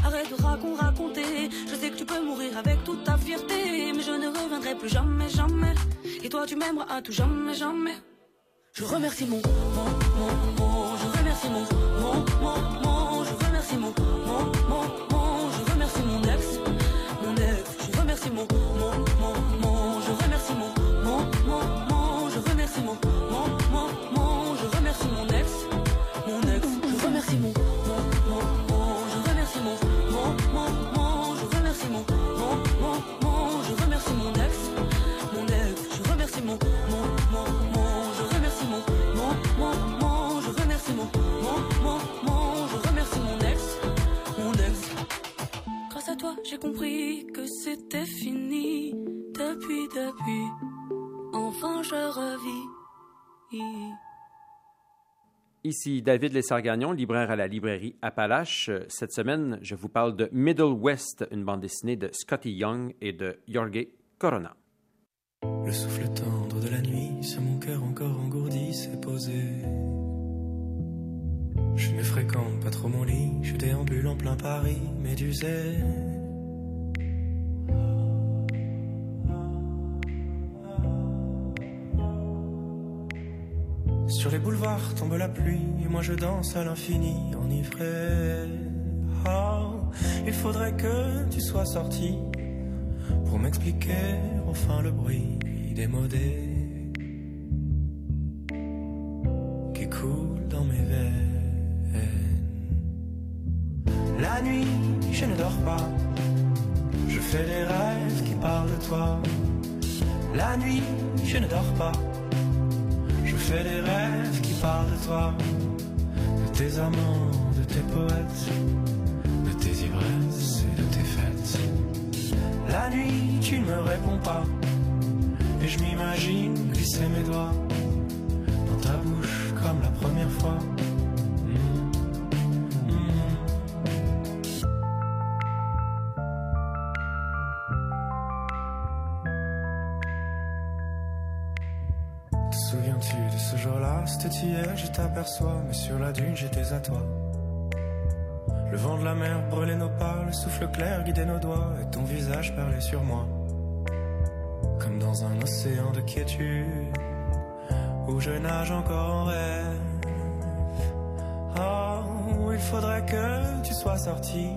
Arrête de raconter, raconter. Je sais que tu peux mourir avec toute ta fierté. Mais je ne reviendrai plus jamais, jamais. Et toi tu m'aimeras à tout jamais, jamais. Je remercie mon, mon, mon, mon, je remercie mon, mon, mon, je remercie mon, j'ai compris que c'était fini. Depuis, depuis, enfin je revis. Ici David Lessargagnon, libraire à la librairie Appalache. Cette semaine, je vous parle de Middle West, une bande dessinée de Scotty Young et de Jorge Corona. Le souffle tendre de la nuit, sur mon cœur encore engourdi, s'est posé. Je ne fréquente pas trop mon lit, je déambule en plein Paris, médusé. Sur les boulevards tombe la pluie et moi je danse à l'infini enivré. Oh, il faudrait que tu sois sorti pour m'expliquer enfin le bruit démodé qui coule dans mes veines. La nuit, je ne dors pas. Je fais des rêves qui parlent de toi. La nuit, je ne dors pas. Je fais des rêves qui parlent de toi. De tes amants, de tes poètes, de tes ivresses et de tes fêtes. La nuit, tu ne me réponds pas. Et je m'imagine glisser mes doigts dans ta bouche comme la première fois. Je t'aperçois, mais sur la dune j'étais à toi. Le vent de la mer brûlait nos pas, le souffle clair guidait nos doigts, et ton visage parlait sur moi. Comme dans un océan de quiétude, où je nage encore en rêve. Oh, il faudrait que tu sois sorti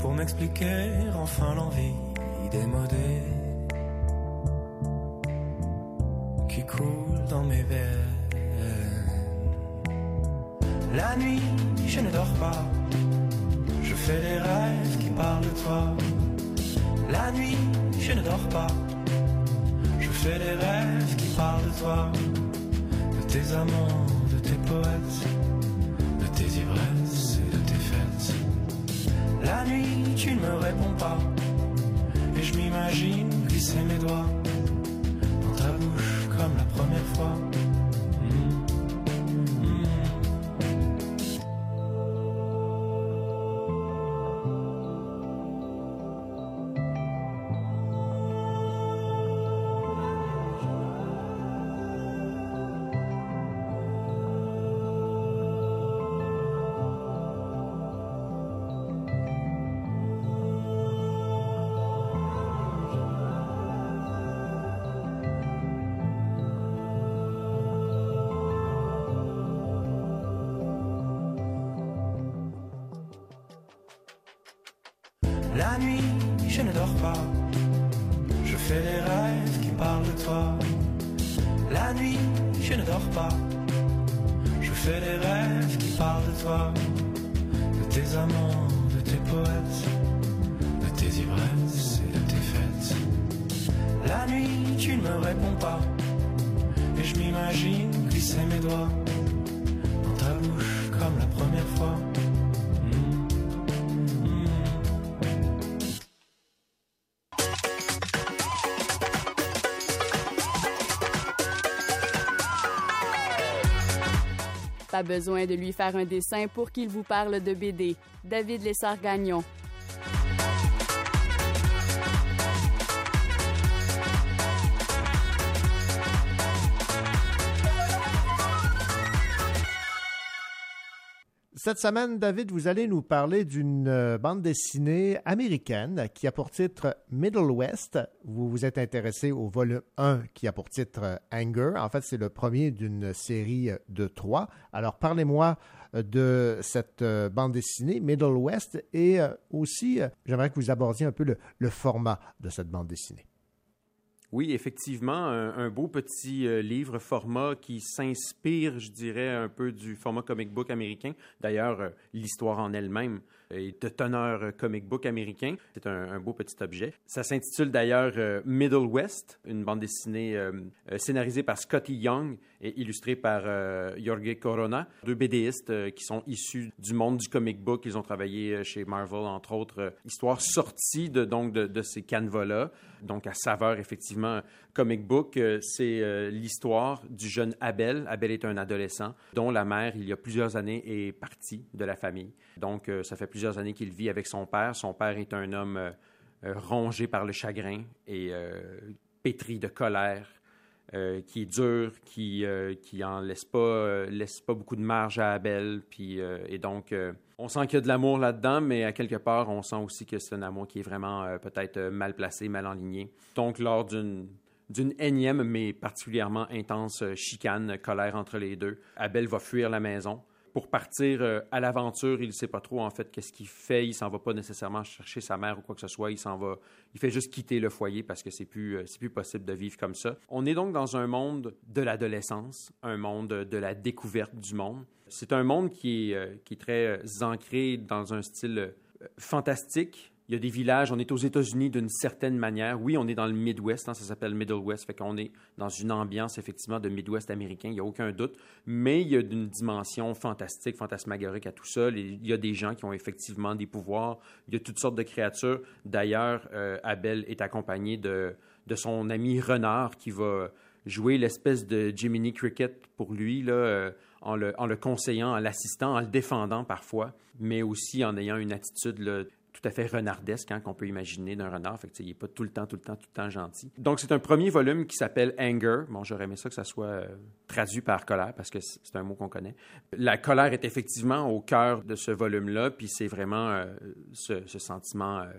pour m'expliquer enfin l'envie démodée qui coule dans mes veines. La nuit, je ne dors pas. Je fais des rêves qui parlent de toi. La nuit, je ne dors pas. Je fais des rêves qui parlent de toi. De tes amants, de tes poètes, de tes ivresses et de tes fêtes. La nuit, tu ne me réponds pas. Et je m'imagine glisser mes doigts dans ta bouche comme la première fois. La nuit, je ne dors pas. Je fais des rêves qui parlent de toi. La nuit, je ne dors pas. Je fais des rêves qui parlent de toi. De tes amants, de tes poètes, de tes ivresses et de tes fêtes. La nuit, tu ne me réponds pas. Et je m'imagine glisser mes doigts dans ta bouche comme la première fois. Pas besoin de lui faire un dessin pour qu'il vous parle de BD. David Lessard-Gagnon. Cette semaine, David, vous allez nous parler d'une euh, bande dessinée américaine qui a pour titre Middle West. Vous vous êtes intéressé au volume 1 qui a pour titre euh, Anger. En fait, c'est le premier d'une série euh, de trois. Alors, parlez-moi de cette bande dessinée Middle West et aussi, j'aimerais que vous abordiez un peu le, le format de cette bande dessinée. Oui, effectivement, un, beau petit euh, livre format qui s'inspire, je dirais, un peu du format comic book américain. D'ailleurs, euh, l'histoire en elle-même est de teneur euh, comic book américain. C'est un, beau petit objet. Ça s'intitule d'ailleurs euh, Middle West, une bande dessinée euh, scénarisée par Scotty Young et illustrée par Jorge Corona, deux BDistes qui sont issus du monde du comic book. Ils ont travaillé chez Marvel, entre autres. histoire sortie de, donc, de, de ces canevas-là, donc à saveur, effectivement, comic book. C'est l'histoire du jeune Abel. Abel est un adolescent dont la mère, il y a plusieurs années, est partie de la famille. Donc, ça fait plusieurs années qu'il vit avec son père. Son père est un homme euh, rongé par le chagrin et euh, pétri de colère, euh, qui est dur, qui qui en laisse pas laisse pas beaucoup de marge à Abel. Puis et donc on sent qu'il y a de l'amour là-dedans, mais à quelque part on sent aussi que c'est un amour qui est vraiment peut-être mal placé, mal enligné. Donc lors d'une d'une énième mais particulièrement intense chicane, colère entre les deux, Abel va fuir la maison pour partir euh, à l'aventure, il ne sait pas trop en fait qu'est-ce qu'il fait. Il s'en va pas nécessairement chercher sa mère ou quoi que ce soit. Il s'en va, il fait juste quitter le foyer parce que c'est plus, euh, c'est plus possible de vivre comme ça. On est donc dans un monde de l'adolescence, un monde de la découverte du monde. C'est un monde qui est, euh, qui est très ancré dans un style fantastique, il y a des villages, on est aux États-Unis d'une certaine manière. Oui, on est dans le Midwest, hein, ça s'appelle Middle West, fait qu'on est dans une ambiance effectivement de Midwest américain, il n'y a aucun doute. Mais il y a une dimension fantastique, fantasmagorique à tout ça. Il y a des gens qui ont effectivement des pouvoirs, il y a toutes sortes de créatures. D'ailleurs, euh, Abel est accompagné de, de son ami Renard qui va jouer l'espèce de Jiminy Cricket pour lui, là, euh, en, le, en, le, conseillant, en l'assistant, en le défendant parfois, mais aussi en ayant une attitude là, tout à fait renardesque hein, qu'on peut imaginer d'un renard. Fait que, il n'est pas tout le temps, tout le temps, tout le temps gentil. Donc, c'est un premier volume qui s'appelle Anger. Bon, j'aurais aimé ça que ça soit euh, traduit par colère parce que c'est un mot qu'on connaît. La colère est effectivement au cœur de ce volume-là, puis c'est vraiment euh, ce, sentiment euh,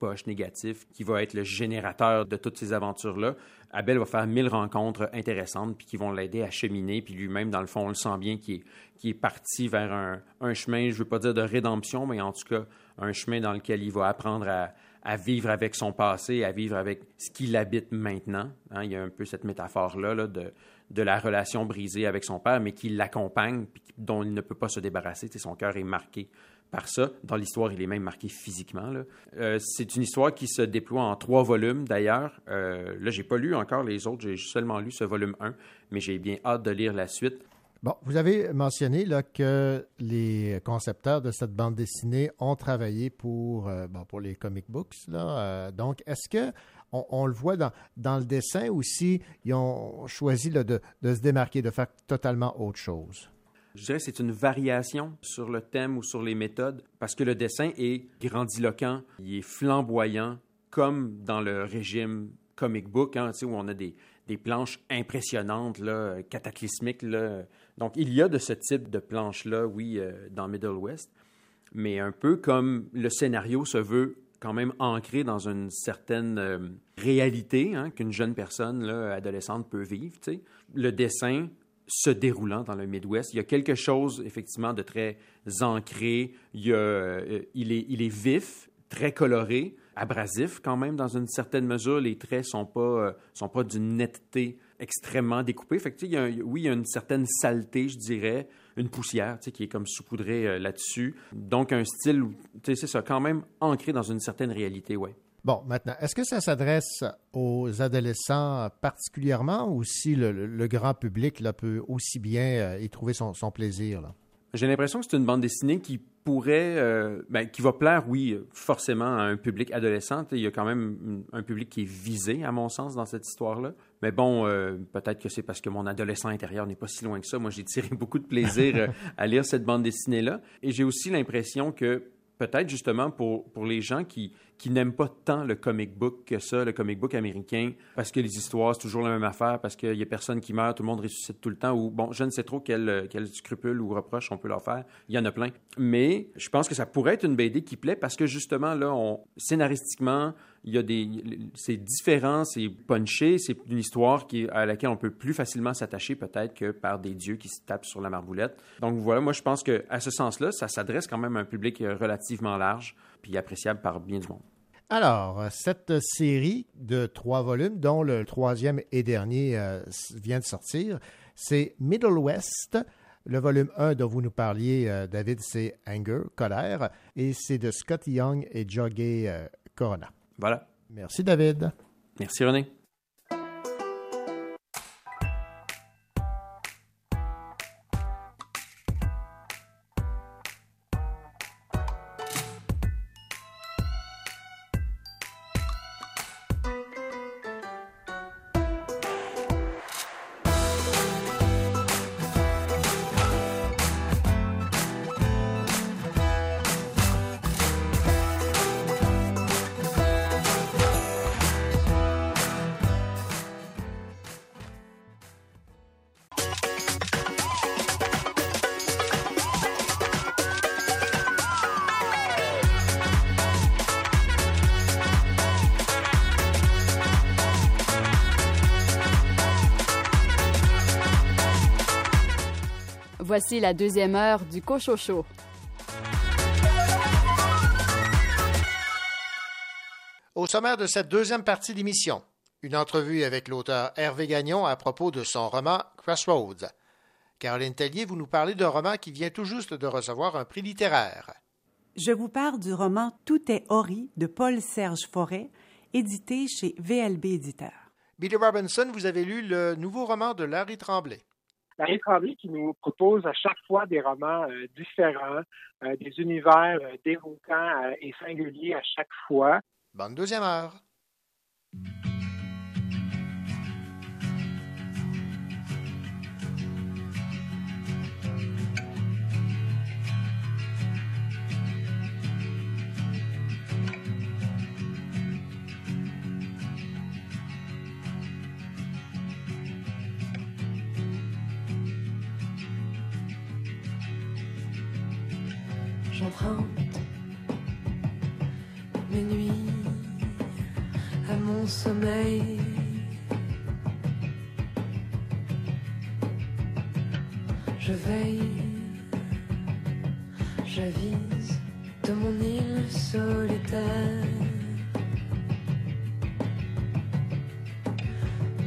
poche négatif qui va être le générateur de toutes ces aventures-là. Abel va faire mille rencontres intéressantes puis qui vont l'aider à cheminer. Puis lui-même, dans le fond, on le sent bien qui est, parti vers un, chemin, je ne veux pas dire de rédemption, mais en tout cas, un chemin dans lequel il va apprendre à, vivre avec son passé, à vivre avec ce qu'il habite maintenant. Hein, il y a un peu cette métaphore-là là, de, la relation brisée avec son père, mais qui l'accompagne, dont il ne peut pas se débarrasser. Son cœur est marqué par ça. Dans l'histoire, il est même marqué physiquement. Euh, c'est une histoire qui se déploie en trois volumes, d'ailleurs. Euh, là, j'ai pas lu encore les autres, j'ai seulement lu ce volume 1, mais j'ai bien hâte de lire la suite. Bon, vous avez mentionné là, que les concepteurs de cette bande dessinée ont travaillé pour, euh, pour les comic books. Euh, donc, est-ce que on, le voit dans, dans le dessin aussi, ils ont choisi là, de se démarquer, de faire totalement autre chose? Je dirais que c'est une variation sur le thème ou sur les méthodes, parce que le dessin est grandiloquent, il est flamboyant, comme dans le régime comic book, hein, où on a des, des planches impressionnantes, là, cataclysmiques. Là. Donc, il y a de ce type de planches-là, oui, euh, dans Middle West, mais un peu comme le scénario se veut quand même ancré dans une certaine euh, réalité hein, qu'une jeune personne là, adolescente peut vivre. sais. Le dessin se déroulant dans le Midwest, il y a quelque chose effectivement de très ancré, il, y a, euh, il, est, il est vif, très coloré, abrasif quand même dans une certaine mesure. Les traits sont pas euh, sont pas d'une netteté extrêmement découpée. Fait oui, il y a une certaine saleté, je dirais, une poussière qui est comme saupoudrée euh, là-dessus. Donc un style, c'est ça, quand même ancré dans une certaine réalité, ouais. Bon, maintenant, est-ce que ça s'adresse aux adolescents particulièrement ou si le, grand public là, peut aussi bien euh, y trouver son, plaisir? J'ai l'impression que c'est une bande dessinée qui pourrait, euh, ben, qui va plaire, oui, forcément à un public adolescent. Il y a quand même un public qui est visé, à mon sens, dans cette histoire-là. Mais bon, euh, peut-être que c'est parce que mon adolescent intérieur n'est pas si loin que ça. Moi, j'ai tiré beaucoup de plaisir à lire cette bande dessinée-là. Et j'ai aussi l'impression que peut-être justement pour, pour les gens qui, qui n'aiment pas tant le comic book que ça, le comic book américain, parce que les histoires, c'est toujours la même affaire, parce qu'il n'y a personne qui meurt, tout le monde ressuscite tout le temps, ou bon, je ne sais trop quel, quel scrupule ou reproche on peut leur faire. Il y en a plein. Mais je pense que ça pourrait être une BD qui plaît parce que justement, là, on, scénaristiquement, il y a des. C'est différent, c'est punché, c'est une histoire à laquelle on peut plus facilement s'attacher peut-être que par des dieux qui se tapent sur la marboulette. Donc voilà, moi je pense qu'à ce sens-là, ça s'adresse quand même à un public relativement large puis appréciable par bien du monde. Alors, cette série de trois volumes, dont le troisième et dernier euh, vient de sortir, c'est Middle West. Le volume 1 dont vous nous parliez, euh, David, c'est Anger, colère, et c'est de Scott Young et Jogay euh, Corona. Voilà. Merci, David. Merci, René. Voici la deuxième heure du Cochocho. Au sommaire de cette deuxième partie d'émission, une entrevue avec l'auteur Hervé Gagnon à propos de son roman Crossroads. Caroline Tellier, vous nous parlez d'un roman qui vient tout juste de recevoir un prix littéraire. Je vous parle du roman Tout est Ori de Paul-Serge Forêt, édité chez VLB Éditeur. Billy Robinson, vous avez lu le nouveau roman de Larry Tremblay. Larry Tremblay qui nous propose à chaque fois des romans euh, différents, euh, des univers euh, déroutants et singuliers à chaque fois. Bonne deuxième heure. Mon sommeil. Je veille, j'avise de mon île solitaire.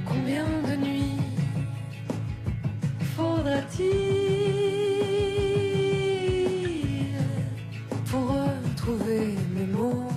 Combien de nuits faudra-t-il pour retrouver mes mots?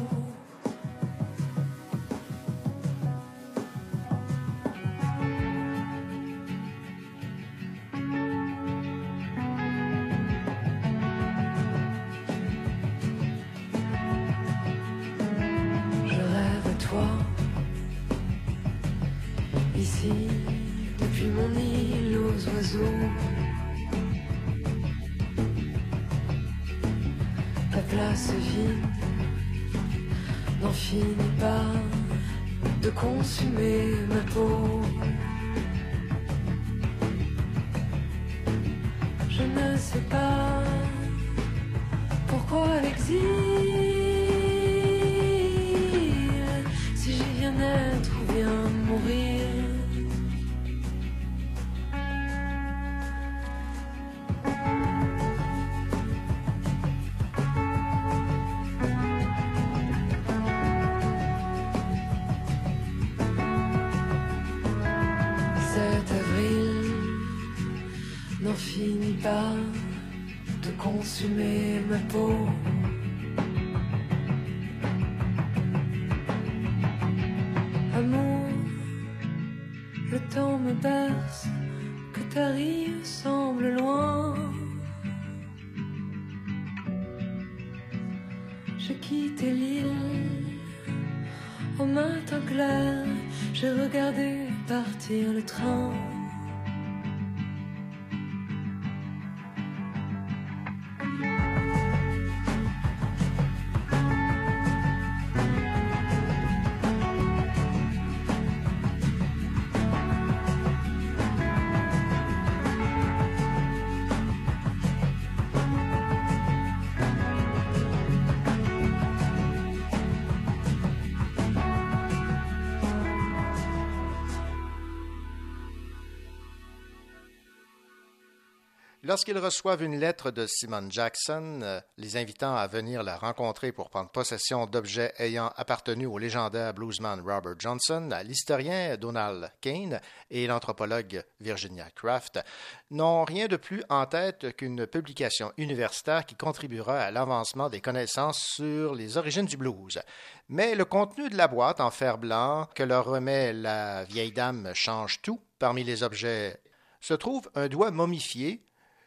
Au matin clair, j'ai regardé partir le train. Lorsqu'ils reçoivent une lettre de Simon Jackson, euh, les invitant à venir la rencontrer pour prendre possession d'objets ayant appartenu au légendaire bluesman Robert Johnson, l'historien Donald Kane et l'anthropologue Virginia Kraft n'ont rien de plus en tête qu'une publication universitaire qui contribuera à l'avancement des connaissances sur les origines du blues. Mais le contenu de la boîte en fer blanc que leur remet la vieille dame change tout. Parmi les objets se trouve un doigt momifié,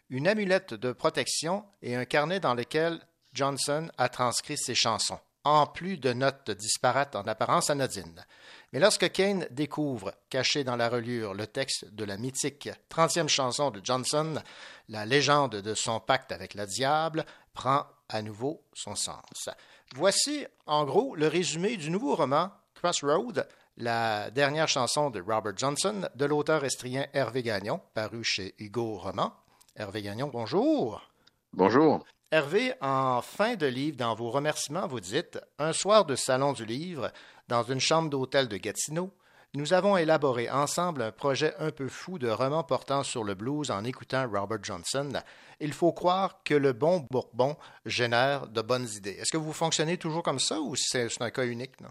une amulette de protection et un carnet dans lequel Johnson a transcrit ses chansons, en plus de notes disparates en apparence anodines. Mais lorsque Kane découvre, caché dans la reliure, le texte de la mythique 30e chanson de Johnson, la légende de son pacte avec le diable prend à nouveau son sens. Voici, en gros, le résumé du nouveau roman Crossroad, la dernière chanson de Robert Johnson, de l'auteur estrien Hervé Gagnon, paru chez Hugo Roman. Hervé Gagnon, bonjour. Bonjour. Hervé, en fin de livre, dans vos remerciements, vous dites Un soir de salon du livre, dans une chambre d'hôtel de Gatineau, nous avons élaboré ensemble un projet un peu fou de roman portant sur le blues en écoutant Robert Johnson. Il faut croire que le bon Bourbon génère de bonnes idées. Est-ce que vous fonctionnez toujours comme ça ou c'est un cas unique? Non?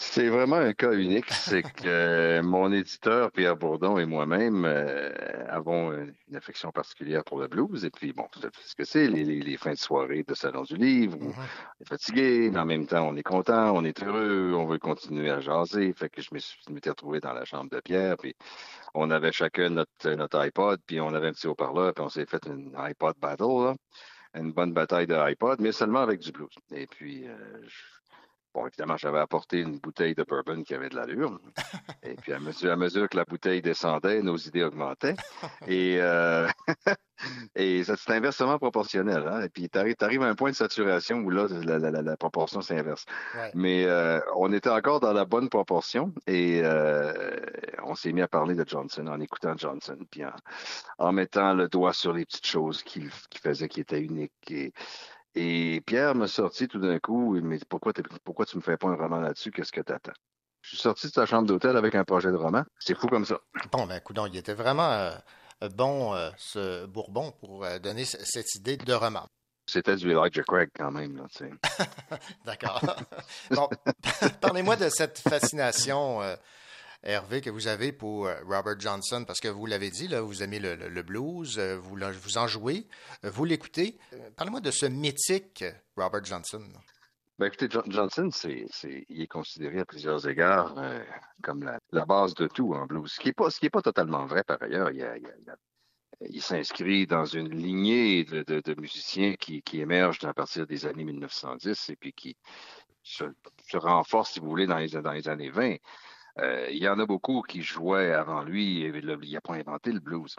C'est vraiment un cas unique. C'est que mon éditeur, Pierre Bourdon, et moi-même euh, avons une affection particulière pour le blues. Et puis, bon, c'est ce que c'est, les, les, les, fins de soirée de Salon du Livre. Où On est fatigué, mais en même temps, on est content, on est heureux, on veut continuer à jaser. Fait que je m'étais retrouvé dans la chambre de Pierre, puis on avait chacun notre, notre iPod, puis on avait un petit haut-parleur, puis on s'est fait une iPod battle, là. une bonne bataille de iPod, mais seulement avec du blues. Et puis, euh, je Bon, évidemment, j'avais apporté une bouteille de bourbon qui avait de l'allure. Et puis, à mesure, à mesure que la bouteille descendait, nos idées augmentaient. Et, euh, et c'est inversement proportionnel. Hein? Et puis, tu arrives, à un point de saturation où là, la, la, la proportion s'inverse. Ouais. Mais euh, on était encore dans la bonne proportion et euh, on s'est mis à parler de Johnson en écoutant Johnson, puis en, en mettant le doigt sur les petites choses qu'il qui faisait qui étaient uniques. Et, et Pierre m'a sorti tout d'un coup, il m'a dit pourquoi, pourquoi tu me fais pas un roman là-dessus, qu'est-ce que t'attends? Je suis sorti de ta chambre d'hôtel avec un projet de roman. C'est fou comme ça. Bon, ben, coudon, il était vraiment euh, bon, euh, ce Bourbon, pour euh, donner cette idée de roman. C'était du Elijah Craig quand même. D'accord. bon, parlez-moi de cette fascination Hervé, que vous avez pour euh, Robert Johnson, parce que vous l'avez dit, là, vous aimez le, le blues, euh, vous, vous en jouez, euh, vous l'écoutez. Parlez-moi de ce mythique Robert Johnson. Ben, écoutez, Johnson, c'est, c'est, il est considéré à plusieurs égards comme la, base de tout en blues, ce qui n'est pas, pas totalement vrai par ailleurs. Il, s'inscrit dans une lignée de musiciens qui, qui, émergent à partir des années 1910 et puis qui se, se renforcent, si vous voulez, dans les, dans les années 20. Euh, il y en a beaucoup qui jouaient avant lui, il n'a pas inventé le blues.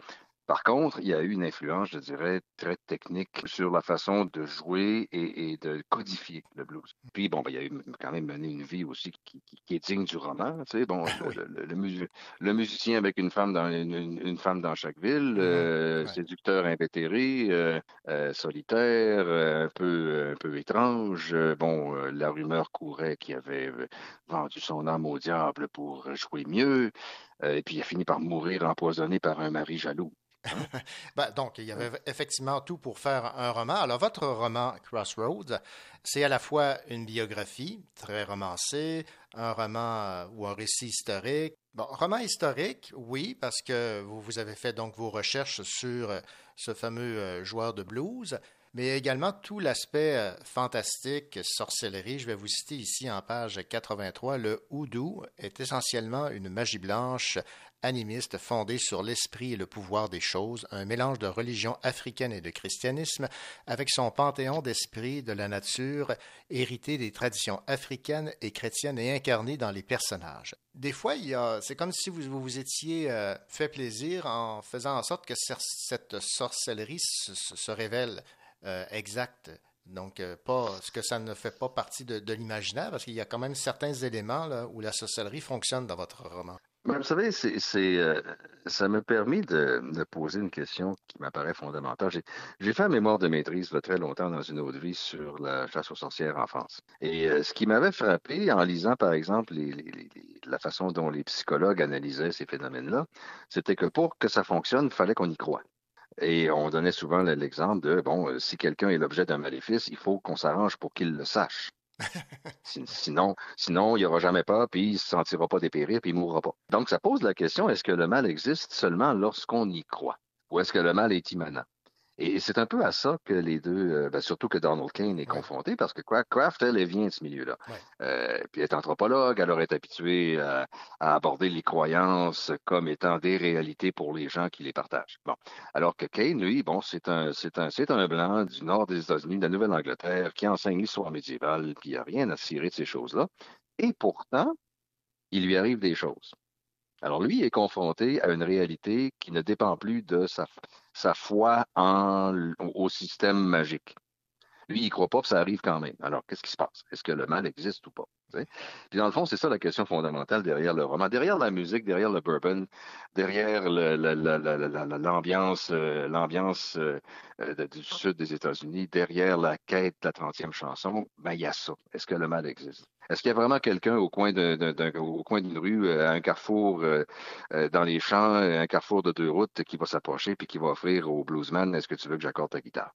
Par contre, il y a eu une influence, je dirais, très technique sur la façon de jouer et, et de codifier le blues. Puis, bon, ben, il y a eu quand même mené une vie aussi qui, qui, qui est digne du roman. Tu sais, bon, le, le, le, mus le, musicien avec une femme dans une, une femme dans chaque ville, euh, ouais. séducteur invétéré, euh, euh, solitaire, un peu un peu étrange. bon, la rumeur courait qu'il avait vendu son âme au diable pour jouer mieux. Et puis il a fini par mourir empoisonné par un mari jaloux. ben, donc, il y avait effectivement tout pour faire un roman. Alors, votre roman Crossroads, c'est à la fois une biographie très romancée, un roman ou un récit historique. Bon, roman historique, oui, parce que vous, vous avez fait donc vos recherches sur ce fameux joueur de blues, mais également tout l'aspect fantastique, sorcellerie. Je vais vous citer ici en page 83, le houdou est essentiellement une magie blanche animiste fondée sur l'esprit et le pouvoir des choses, un mélange de religion africaine et de christianisme, avec son panthéon d'esprit de la nature, hérité des traditions africaines et chrétiennes et incarné dans les personnages. Des fois, il y a, c'est comme si vous vous, étiez euh, fait plaisir en faisant en sorte que cette sorcellerie se révèle euh, exacte. Donc, euh, pas ce que ça ne fait pas partie de, l'imaginaire, parce qu'il y a quand même certains éléments là, où la sorcellerie fonctionne dans votre roman. Ben, vous savez, c'est, euh, ça m'a permis de, poser une question qui m'apparaît fondamentale. J'ai, fait un mémoire de maîtrise très longtemps dans une autre vie sur la chasse aux sorcières en France. Et euh, ce qui m'avait frappé en lisant, par exemple, la façon dont les psychologues analysaient ces phénomènes-là, c'était que pour que ça fonctionne, il fallait qu'on y croie. Et on donnait souvent l'exemple de, bon, si quelqu'un est l'objet d'un maléfice, il faut qu'on s'arrange pour qu'il le sache. sinon, sinon, il n'y aura jamais pas, puis il ne se sentira pas dépérir, puis il ne mourra pas. Donc, ça pose la question, est-ce que le mal existe seulement lorsqu'on y croit? Ou est-ce que le mal est immanent? Et c'est un peu à ça que les deux, euh, ben surtout que Donald Kane est ouais. confronté, parce que Kraft, elle, elle vient de ce milieu-là. Ouais. Euh, puis elle est anthropologue, elle aurait été habituée à, à, aborder les croyances comme étant des réalités pour les gens qui les partagent. Bon. Alors que Kane, lui, bon, c'est un, c'est un, c'est un blanc du nord des États-Unis, de la Nouvelle-Angleterre, qui enseigne l'histoire médiévale, puis il n'y a rien à cirer de ces choses-là. Et pourtant, il lui arrive des choses. Alors lui est confronté à une réalité qui ne dépend plus de sa, foi au système magique. Lui, il croit pas, que ça arrive quand même. Alors, qu'est-ce qui se passe? Est-ce que le mal existe ou pas? Puis dans le fond, c'est ça la question fondamentale derrière le roman, derrière la musique, derrière le bourbon, derrière l'ambiance, du sud des États-Unis, derrière la quête de la 30e chanson, ben il y a ça. Est-ce que le mal existe? Est-ce qu'il y a vraiment quelqu'un au coin d'une rue, à un carrefour euh, dans les champs, un carrefour de deux routes qui va s'approcher puis qui va offrir au bluesman Est-ce que tu veux que j'accorde ta guitare?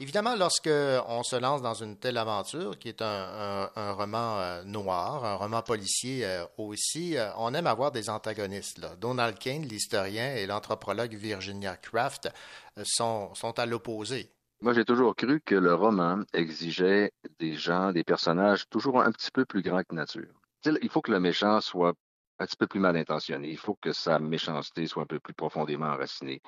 Évidemment, lorsque on se lance dans une telle aventure, qui est un, un- roman euh, noir, un roman policier euh, aussi, euh, on aime avoir des antagonistes. Donald Kane, l'historien, et l'anthropologue Virginia Kraft euh, sont, sont à l'opposé. Moi, j'ai toujours cru que le roman exigeait des gens, des personnages toujours un petit peu plus grands que nature. Il faut que le méchant soit un petit peu plus mal intentionné. Il faut que sa méchanceté soit un peu plus profondément enracinée.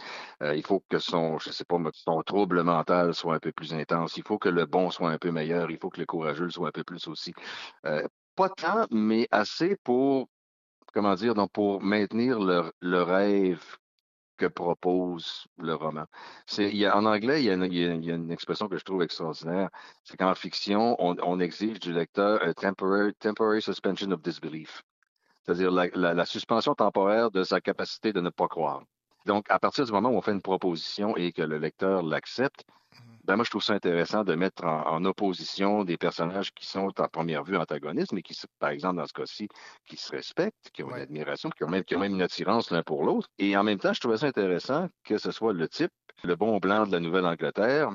Euh, il faut que son, je sais pas, son trouble mental soit un peu plus intense. Il faut que le bon soit un peu meilleur. Il faut que le courageux soit un peu plus aussi. Euh, pas tant, mais assez pour, comment dire, donc pour maintenir le, le rêve que propose le roman. A, en anglais, il y, a une, a, a expression que je trouve extraordinaire. C'est qu'en fiction, on, exige du lecteur un temporary, suspension of disbelief. C'est-à-dire la suspension temporaire de sa capacité de ne pas croire. Donc, à partir du moment où on fait une proposition et que le lecteur l'accepte, ben moi, je trouve ça intéressant de mettre en, en opposition des personnages qui sont à première vue antagonistes, mais qui, par exemple, dans ce cas-ci, qui se respectent, qui ont une admiration, qui ont, même, qui ont même une attirance l'un pour l'autre. Et en même temps, je trouvais ça intéressant que ce soit le type, le bon blanc de la Nouvelle-Angleterre,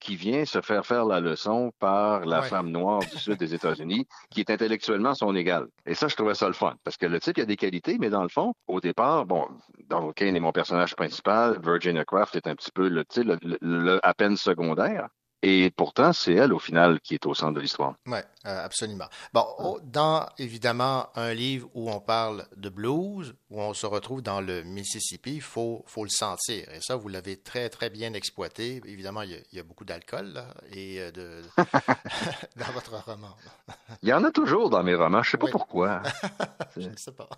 qui vient se faire faire la leçon par la Ouais. femme noire du sud des États-Unis, qui est intellectuellement son égal. Et ça, je trouvais ça le fun, parce que le type, il a des qualités, mais dans le fond, au départ, bon, Donald Kane est mon personnage principal, Virginia Craft est un petit peu le, le- le à peine secondaire, et pourtant, c'est elle, au final, qui est au centre de l'histoire. Oui, absolument. Bon, dans évidemment un livre où on parle de blues, où on se retrouve dans le Mississippi, il faut, faut le sentir. Et ça, vous l'avez très, très bien exploité. Évidemment, il y a, il y a beaucoup d'alcool et euh, de, dans votre roman. Il y en a toujours dans mes romans, je sais pas Oui. pourquoi. Je ne sais pas.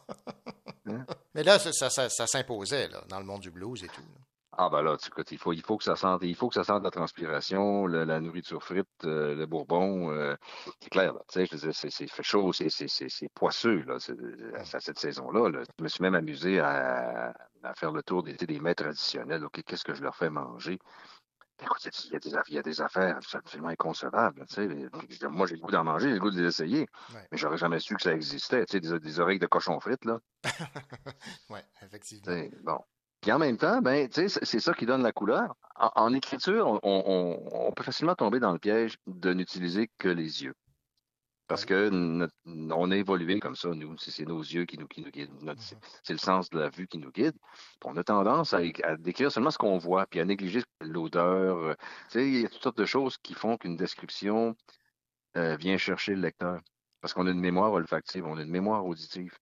Hein? Mais là, ça, ça, ça- ça s'imposait là, dans le monde du blues et tout. Ah ben là, tu, écoute, il faut, il faut que ça sente, il faut que ça sente la transpiration, le- la nourriture frite, euh, le bourbon, euh, c'est clair. Là, tu sais, c'est, fait chaud, c'est, poisseux là, c'est- à, à cette saison-là. Là. Je me suis même amusé à, à faire le tour des, des mets traditionnels. Ok, qu'est-ce que je leur fais manger? Écoute, il y, a des, il y a des affaires absolument inconcevables. Tu sais, moi, j'ai le goût d'en manger, j'ai le goût de les essayer, mais j'aurais jamais su que ça existait. Tu sais, des, des oreilles de cochon frites là. Oui, effectivement. Bon. Puis en même temps, ben, c'est ça qui donne la couleur. En, en écriture, on, on- on peut facilement tomber dans le piège de n'utiliser que les yeux. Parce que notre- on a évolué comme ça, nous. C'est nos yeux qui nous, qui nous guident. Notre- C'est le sens de la vue qui nous guide. On a tendance à, décrire seulement ce qu'on voit, puis à négliger l'odeur. euh, il y a toutes sortes de choses qui font qu'une description euh, vient chercher le lecteur. Parce qu'on a une mémoire olfactive, on a une mémoire auditive.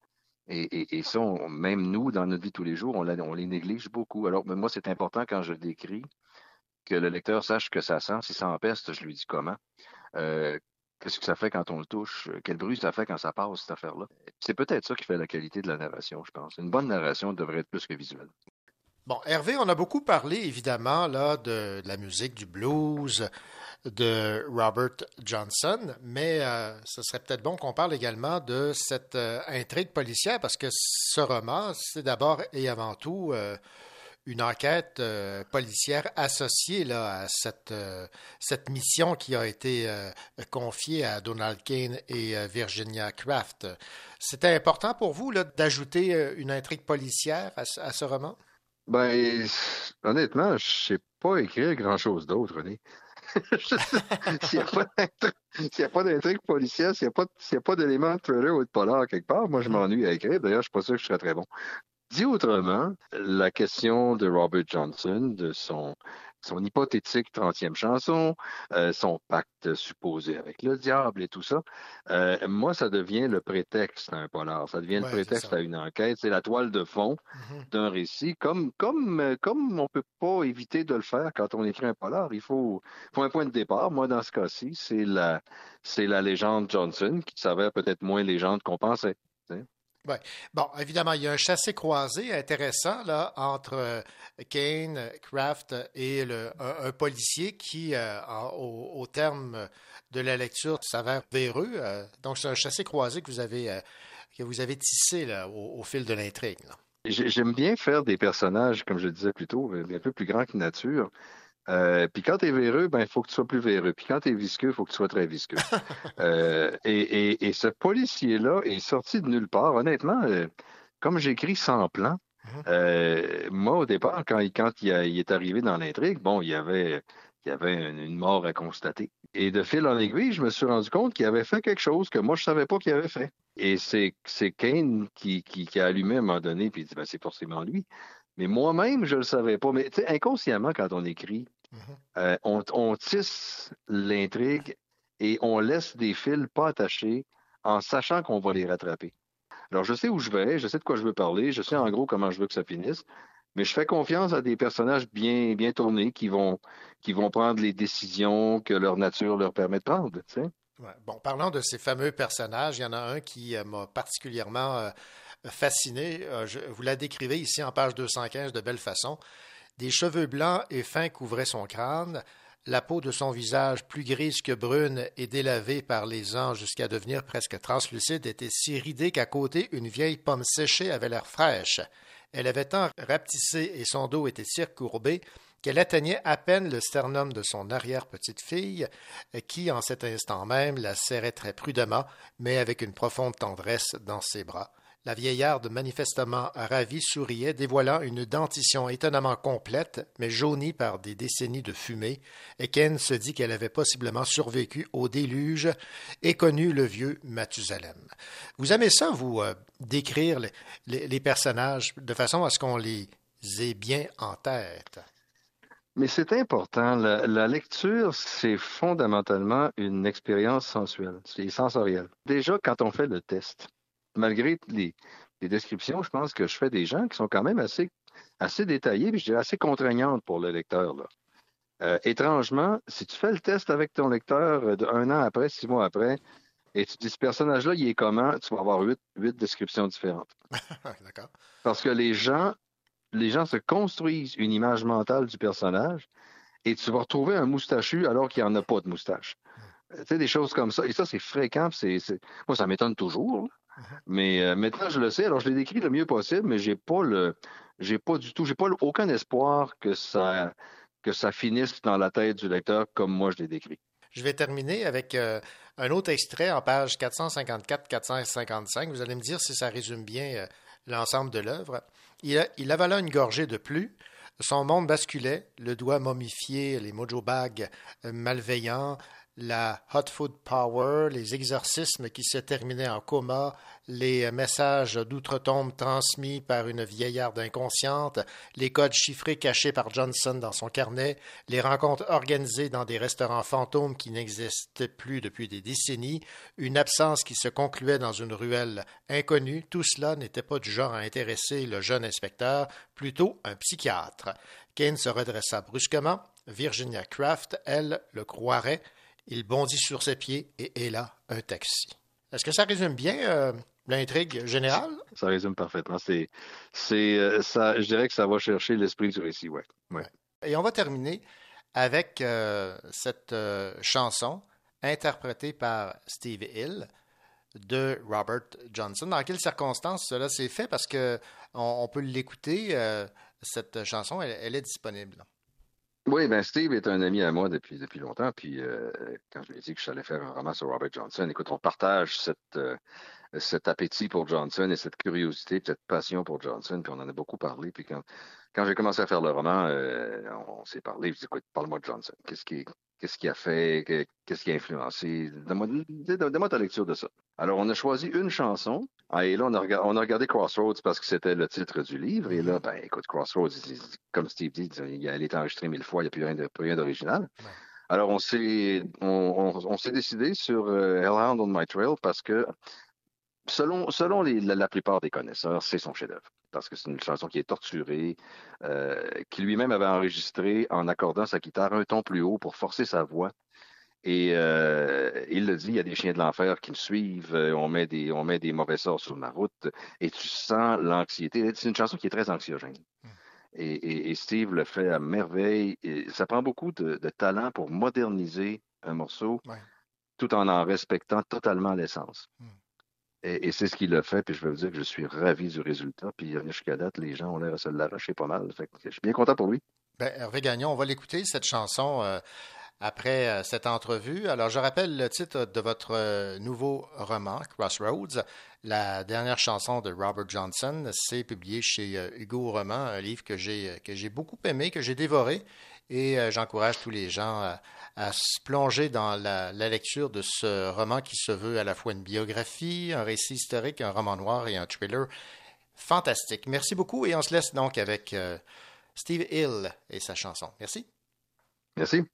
Et, ça, même nous, dans notre vie tous les jours, on, les néglige beaucoup. Alors, moi, c'est important quand je décris que le lecteur sache que ça sent. Si ça empeste, je lui dis comment. Euh, Qu'est-ce que ça fait quand on le touche? Quel bruit ça fait quand ça passe, cette affaire-là? C'est peut-être ça qui fait la qualité de la narration, je pense. Une bonne narration devrait être plus que visuelle. Bon, Hervé, on a beaucoup parlé, évidemment, là, de la musique, du blues, de Robert Johnson, mais euh, ce serait peut-être bon qu'on parle également de cette euh, intrigue policière, parce que ce roman, c'est d'abord et avant tout euh, une enquête policière associée à cette, mission qui a été confiée à Donald Kane et Virginia Craft. C'était important pour vous d'ajouter une intrigue policière à, ce- à ce roman? Ben, honnêtement, je sais pas écrire grand-chose d'autre, René. S'il n'y a pas d'intrigue- policière, s'il n'y a pas, d'éléments de thriller ou de polar quelque part, moi, je m'ennuie à écrire. D'ailleurs, je suis pas sûr que je serais très bon. Dit autrement, la question de Robert Johnson, de son, son hypothétique 30e chanson, euh, son pacte supposé avec le diable et tout ça, euh, moi, ça devient le prétexte à un polar. Ça devient Ouais, le prétexte à une enquête. C'est la toile de fond d'un récit, comme, comme, euh, comme on peut pas éviter de le faire quand on écrit un polar. Il faut, faut un point de départ. Moi, dans ce cas-ci, c'est la, c'est la légende Johnson qui s'avère peut-être moins légende qu'on pensait. Ouais. Bon, évidemment, il y a un chassé-croisé intéressant là, entre euh, Kane, Kraft et le, un, policier qui, euh, au, au terme de la lecture, s'avère véreux. euh, donc, c'est un chassé-croisé que vous avez, que vous avez tissé là, au, au fil de l'intrigue. J'aime bien faire des personnages, comme je le disais plus tôt, un peu plus grands que nature. Euh, puis quand tu es véreux, ben, il faut que tu sois plus véreux. Puis quand tu es visqueux, il faut que tu sois très visqueux. Euh, et, et, et ce policier-là est sorti de nulle part. Honnêtement, euh, comme j'écris sans plan, euh, moi, au départ, quand, il- quand il, a- il est arrivé dans l'intrigue, bon, il y avait y avait une, une mort à constater. Et de fil en aiguille, je me suis rendu compte qu'il avait fait quelque chose que moi, je savais pas qu'il avait fait. Et c'est c'est Kane qui, qui, qui a allumé à un moment donné, puis il dit, ben, c'est forcément lui. Mais moi-même, je le savais pas. Mais tu sais, inconsciemment, quand on écrit, euh, on, on tisse l'intrigue et on laisse des fils pas attachés en sachant qu'on va les rattraper. Alors, je sais où je vais, je sais de quoi je veux parler, je sais en gros comment je veux que ça finisse, mais je fais confiance à des personnages bien, bien tournés qui vont, qui vont prendre les décisions que leur nature leur permet de prendre. tu sais. Ouais. Bon, parlant de ces fameux personnages, il y en a un qui euh, m'a particulièrement euh, fasciné. Je- vous la décrivez ici en page 215 de belle façon. Des cheveux blancs et fins couvraient son crâne. La peau de son visage, plus grise que brune et délavée par les ans jusqu'à devenir presque translucide, était si ridée qu'à côté, une vieille pomme séchée avait l'air fraîche. Elle avait tant rapetissé et son dos était si recourbé qu'elle atteignait à peine le sternum de son arrière-petite-fille, qui, en cet instant même, la serrait très prudemment, mais avec une profonde tendresse dans ses bras. La vieillarde, manifestement ravie, souriait, dévoilant une dentition étonnamment complète, mais jaunie par des décennies de fumée, et Ken se dit qu'elle avait possiblement survécu au déluge et connu le vieux Mathusalem. Vous aimez ça, vous, euh, décrire les, personnages de façon à ce qu'on les ait bien en tête? Mais c'est important. La, la lecture, c'est fondamentalement une expérience sensuelle, c'est sensoriel. Déjà, quand on fait le test, malgré les, les descriptions, je pense que je fais des gens qui sont quand même assez, assez détaillés, puis je dirais assez contraignantes pour le lecteur. Là. Euh, étrangement, si tu fais le test avec ton lecteur euh, de un an après, six mois après, et tu dis ce personnage-là, il est comment, tu vas avoir huit, huit descriptions différentes. D'accord. Parce que les gens, les gens se construisent une image mentale du personnage et tu vas retrouver un moustachu alors qu'il n'y en a pas de moustache. Euh, Tu sais, des choses comme ça. Et ça, c'est fréquent. C'est, c'est- Moi, ça m'étonne toujours. là. Mais euh, maintenant, je le sais. Alors, je l'ai décrit le mieux possible, mais j'ai pas le, j'ai pas du tout, j'ai pas aucun espoir que ça, que ça finisse dans la tête du lecteur comme moi je l'ai décrit. Je vais terminer avec euh, un autre extrait en page 454-455. Vous allez me dire si ça résume bien euh, l'ensemble de l'œuvre. Il, il avala une gorgée de plus. Son monde basculait, le doigt momifié, les mojo bags malveillants, la hot food power, les exorcismes qui se terminaient en coma, les messages d'outre-tombe transmis par une vieillarde inconsciente, les codes chiffrés cachés par Johnson dans son carnet, les rencontres organisées dans des restaurants fantômes qui n'existaient plus depuis des décennies, une absence qui se concluait dans une ruelle inconnue, tout cela n'était pas du genre à intéresser le jeune inspecteur, plutôt un psychiatre. Kane se redressa brusquement. Virginia Kraft, elle, le croirait. Il bondit sur ses pieds et héla un taxi. Est-ce que ça résume bien euh, l'intrigue générale? Ça résume parfaitement. C'est, c'est, euh, ça, je dirais que ça va chercher l'esprit du récit, ouais. ouais. Et on va terminer avec euh, cette euh, chanson interprétée par Steve Hill de Robert Johnson. Dans quelles circonstances cela s'est fait? Parce que on, on peut l'écouter, cette chanson, elle, elle est disponible. Oui, ben Steve est un ami à moi depuis, depuis longtemps. Puis euh, quand je lui ai dit que j'allais faire un roman sur Robert Johnson, écoute, on partage cette, euh, cet appétit pour Johnson et cette curiosité, cette passion pour Johnson. Puis on en a beaucoup parlé. Puis quand, quand j'ai commencé à faire le roman, euh, on, s'est parlé. Je dis, écoute, parle-moi de Johnson. Qu'est-ce qui, qu'est-ce qui a fait? Que- Qu'est-ce qui a influencé? Donne-moi, ta lecture de ça. Alors, on a choisi une chanson. Ah, et là, on a, rega- on a regardé Crossroads parce que c'était le titre du livre. Et là, ben, écoute, Crossroads, comme Steve dit, elle est enregistrée mille fois, il n'y a plus rien, de- plus rien d'original. Alors, on s'est, on, on- on s'est décidé sur euh, Hellhound on My Trail parce que, selon, selon les- la, la plupart des connaisseurs, c'est son chef-d'œuvre. Parce que c'est une chanson qui est torturée, euh, qui lui-même avait enregistré en accordant sa guitare un ton plus haut pour forcer sa voix. Et euh, il le dit, il y a des chiens de l'enfer qui me suivent, euh, on met des, on met des mauvais sorts sur ma route, et tu sens l'anxiété. C'est une chanson qui est très anxiogène. Et, et- et Steve le fait à merveille. Et ça prend beaucoup de, de talent pour moderniser un morceau tout en en respectant totalement l'essence. Et, c'est ce qu'il a fait, puis je vous dire que je suis ravi du résultat. Puis jusqu'à date, les gens ont l'air à se l'arracher pas mal. Je suis bien content pour lui. Ben, Hervé Gagnon, on va l'écouter, cette chanson, euh, après euh, cette entrevue. Alors, je rappelle le titre de votre euh, nouveau roman, Crossroads. La dernière chanson de Robert Johnson, c'est publié chez Hugo Roman, un livre que j'ai que j'ai beaucoup aimé, que j'ai dévoré, et j'encourage tous les gens à, se plonger dans la, lecture de ce roman qui se veut à la fois une biographie, un récit historique, un roman noir et un thriller fantastique. Merci beaucoup et on se laisse donc avec Steve Hill et sa chanson. Merci. Merci.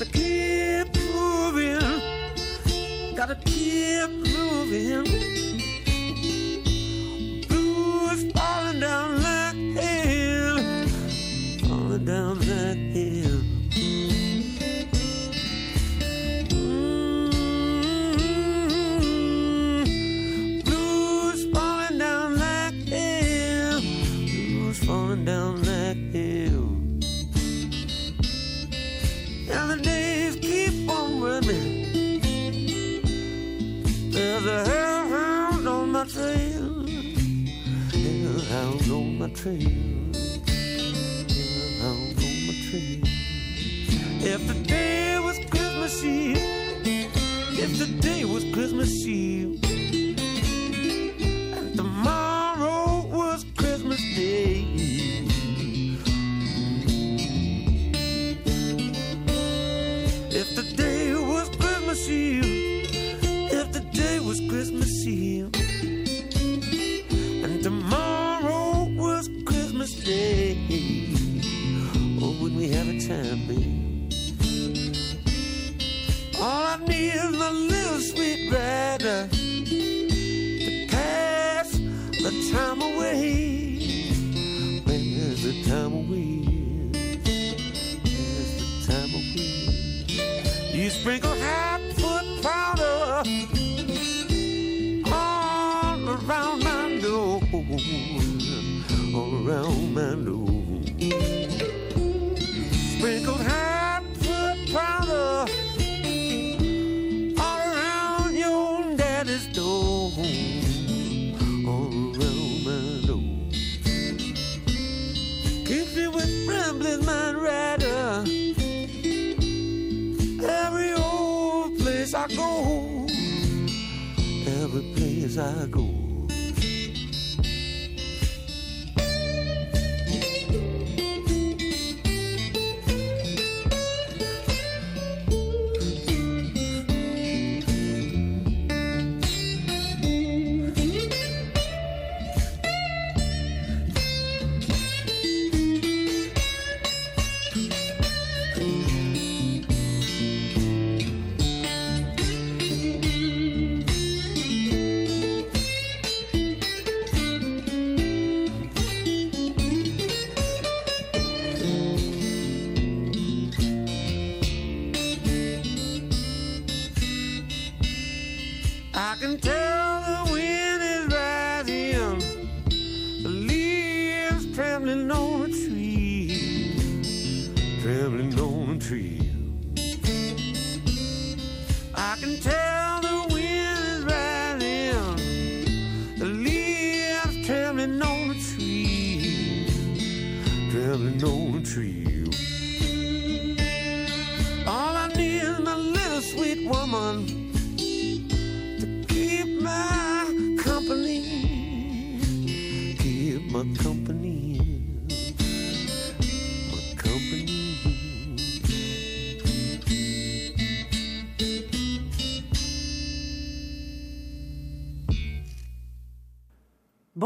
To keep moving, gotta keep moving.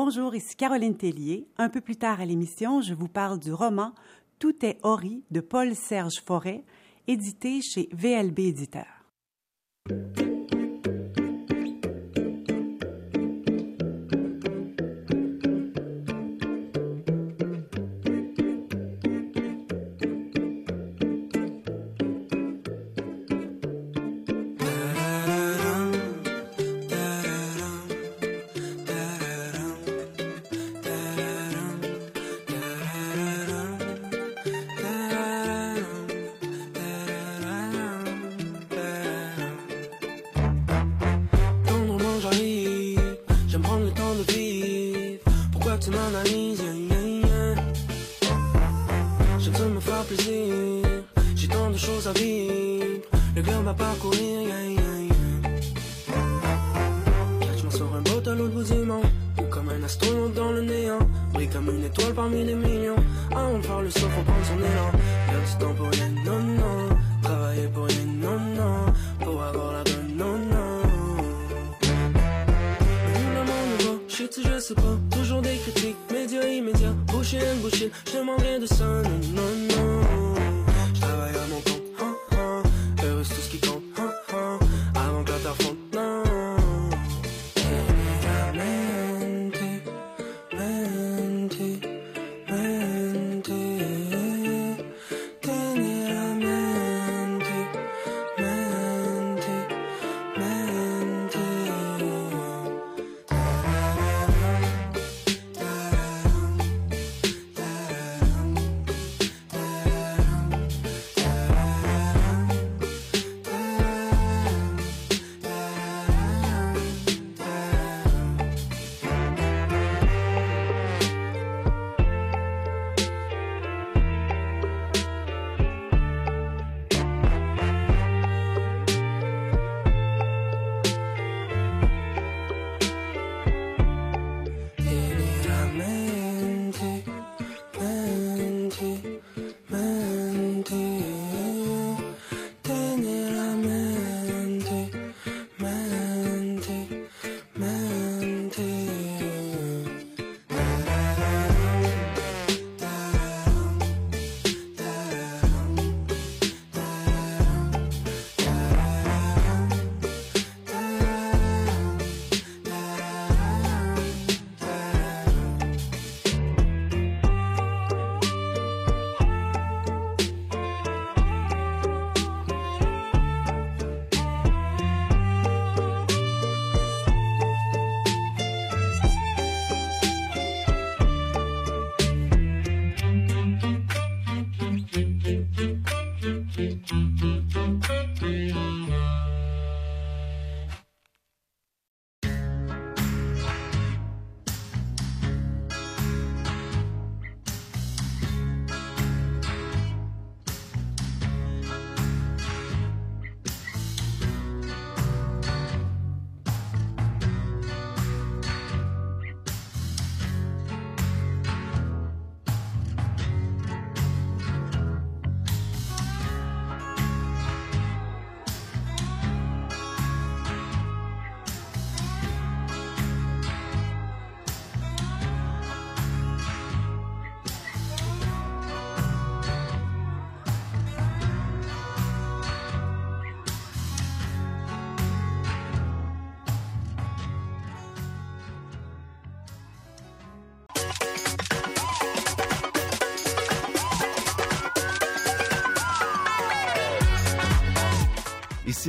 Bonjour, ici Caroline Tellier. Un peu plus tard à l'émission, je vous parle du roman Tout est Ori de Paul-Serge Forêt, édité chez VLB Éditeur.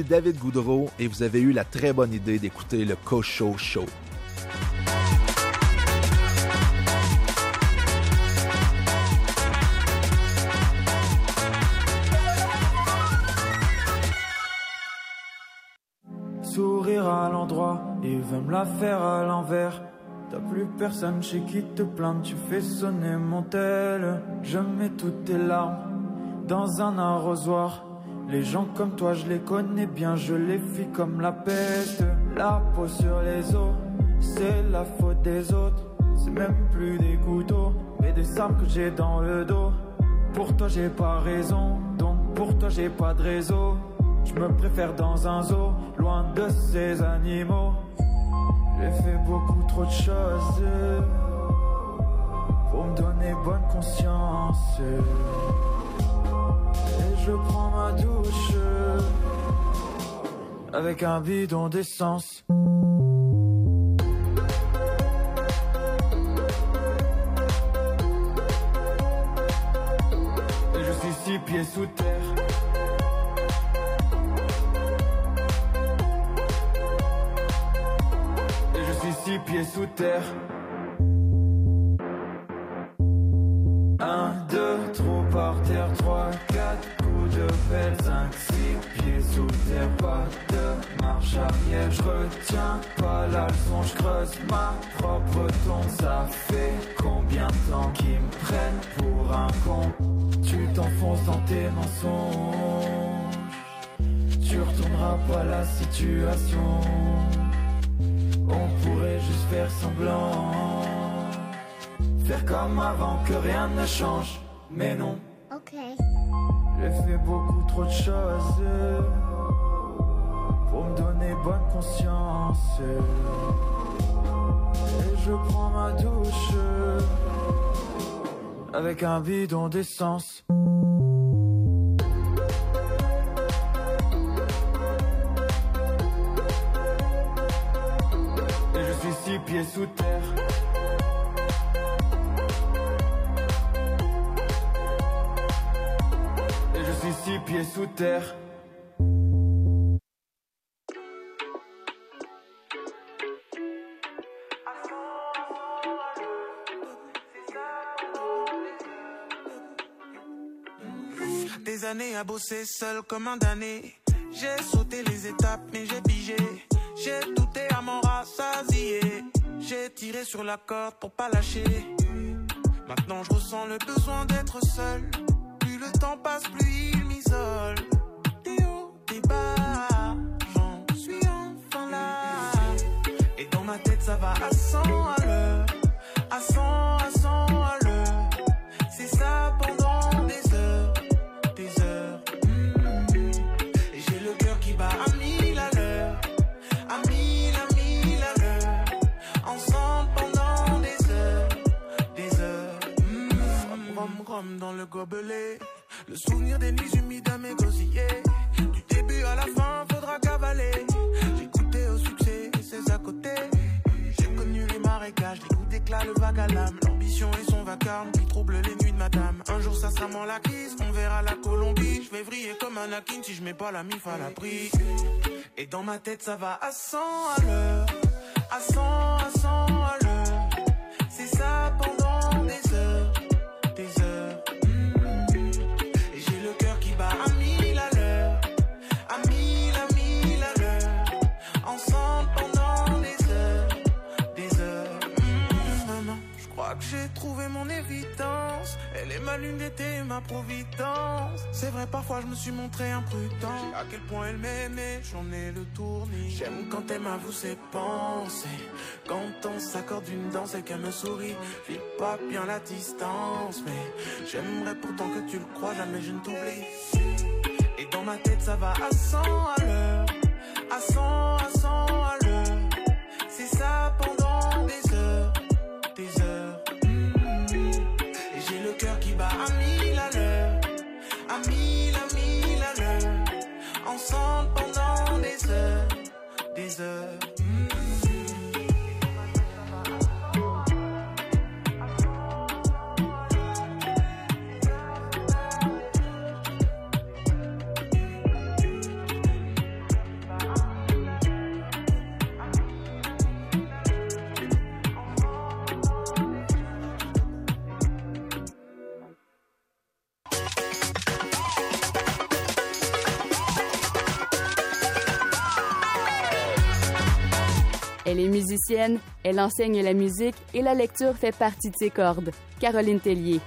David Goudreau et vous avez eu la très bonne idée d'écouter le Cocho Show. Sourire à l'endroit, il veut me la faire à l'envers. T'as plus personne chez qui te plaindre, tu fais sonner mon tel. Je mets toutes tes larmes dans un arrosoir. Les gens comme toi, je les connais bien, je les fuis comme la peste. La peau sur les os, c'est la faute des autres. C'est même plus des couteaux, mais des armes que j'ai dans le dos. Pour toi, j'ai pas raison, donc pour toi, j'ai pas de réseau. Je me préfère dans un zoo, loin de ces animaux. J'ai fait beaucoup trop de choses pour me donner bonne conscience. Je prends ma douche avec un bidon d'essence. Et je suis six pieds sous terre. Et je suis six pieds sous terre. Trop par terre, trois, quatre coups de pelle, cinq, six pieds sous terre, pas de marche arrière, je retiens pas la leçon, je creuse ma propre tombe, ça fait combien de temps qu'ils me prennent pour un con? Tu t'enfonces dans tes mensonges. Tu retourneras pas la situation. On pourrait juste faire semblant. Faire comme avant que rien ne change. Mais non. Ok. J'ai fait beaucoup trop de choses pour me donner bonne conscience. Et je prends ma douche avec un bidon d'essence. Et je suis six pieds sous terre. Sous terre. Des années à bosser seul comme un damné. J'ai sauté les étapes, mais j'ai pigé. J'ai douté à m'en rassasier. J'ai tiré sur la corde pour pas lâcher. Maintenant je ressens le besoin d'être seul. Le temps passe, plus il m'isole. Des hauts, des bas, j'en suis enfin là. Et dans ma tête ça va à 100 à l'heure. À 100, à 100 Le souvenir des nuits humides à mes gosillets. Du début à la fin, faudra cavaler. Goûté au succès et c'est à côté. J'ai connu les marécages, les coups d'éclat, le vague à l'âme. L'ambition et son vacarme qui trouble les nuits de madame. Un jour ça sera la crise, on verra la Colombie. Je vais vriller comme un Akin si je mets pas la mif à l'abri. Et dans ma tête ça va à 100 à l'heure. À 100, à 100 à l'heure. Lune d'été, ma providence. C'est vrai, parfois je me suis montré imprudent. À quel point elle m'aimait, j'en ai le tournis. J'aime quand elle m'avoue ses pensées. Quand on s'accorde une danse et qu'elle me sourit, j'ai pas bien la distance. Mais j'aimerais pourtant que tu le crois, jamais je ne t'oublie. Et dans ma tête, ça va à 100 à l'heure. À 100, à 100 des musicienne, elle enseigne la musique et la lecture fait partie de ses cordes. Caroline Tellier.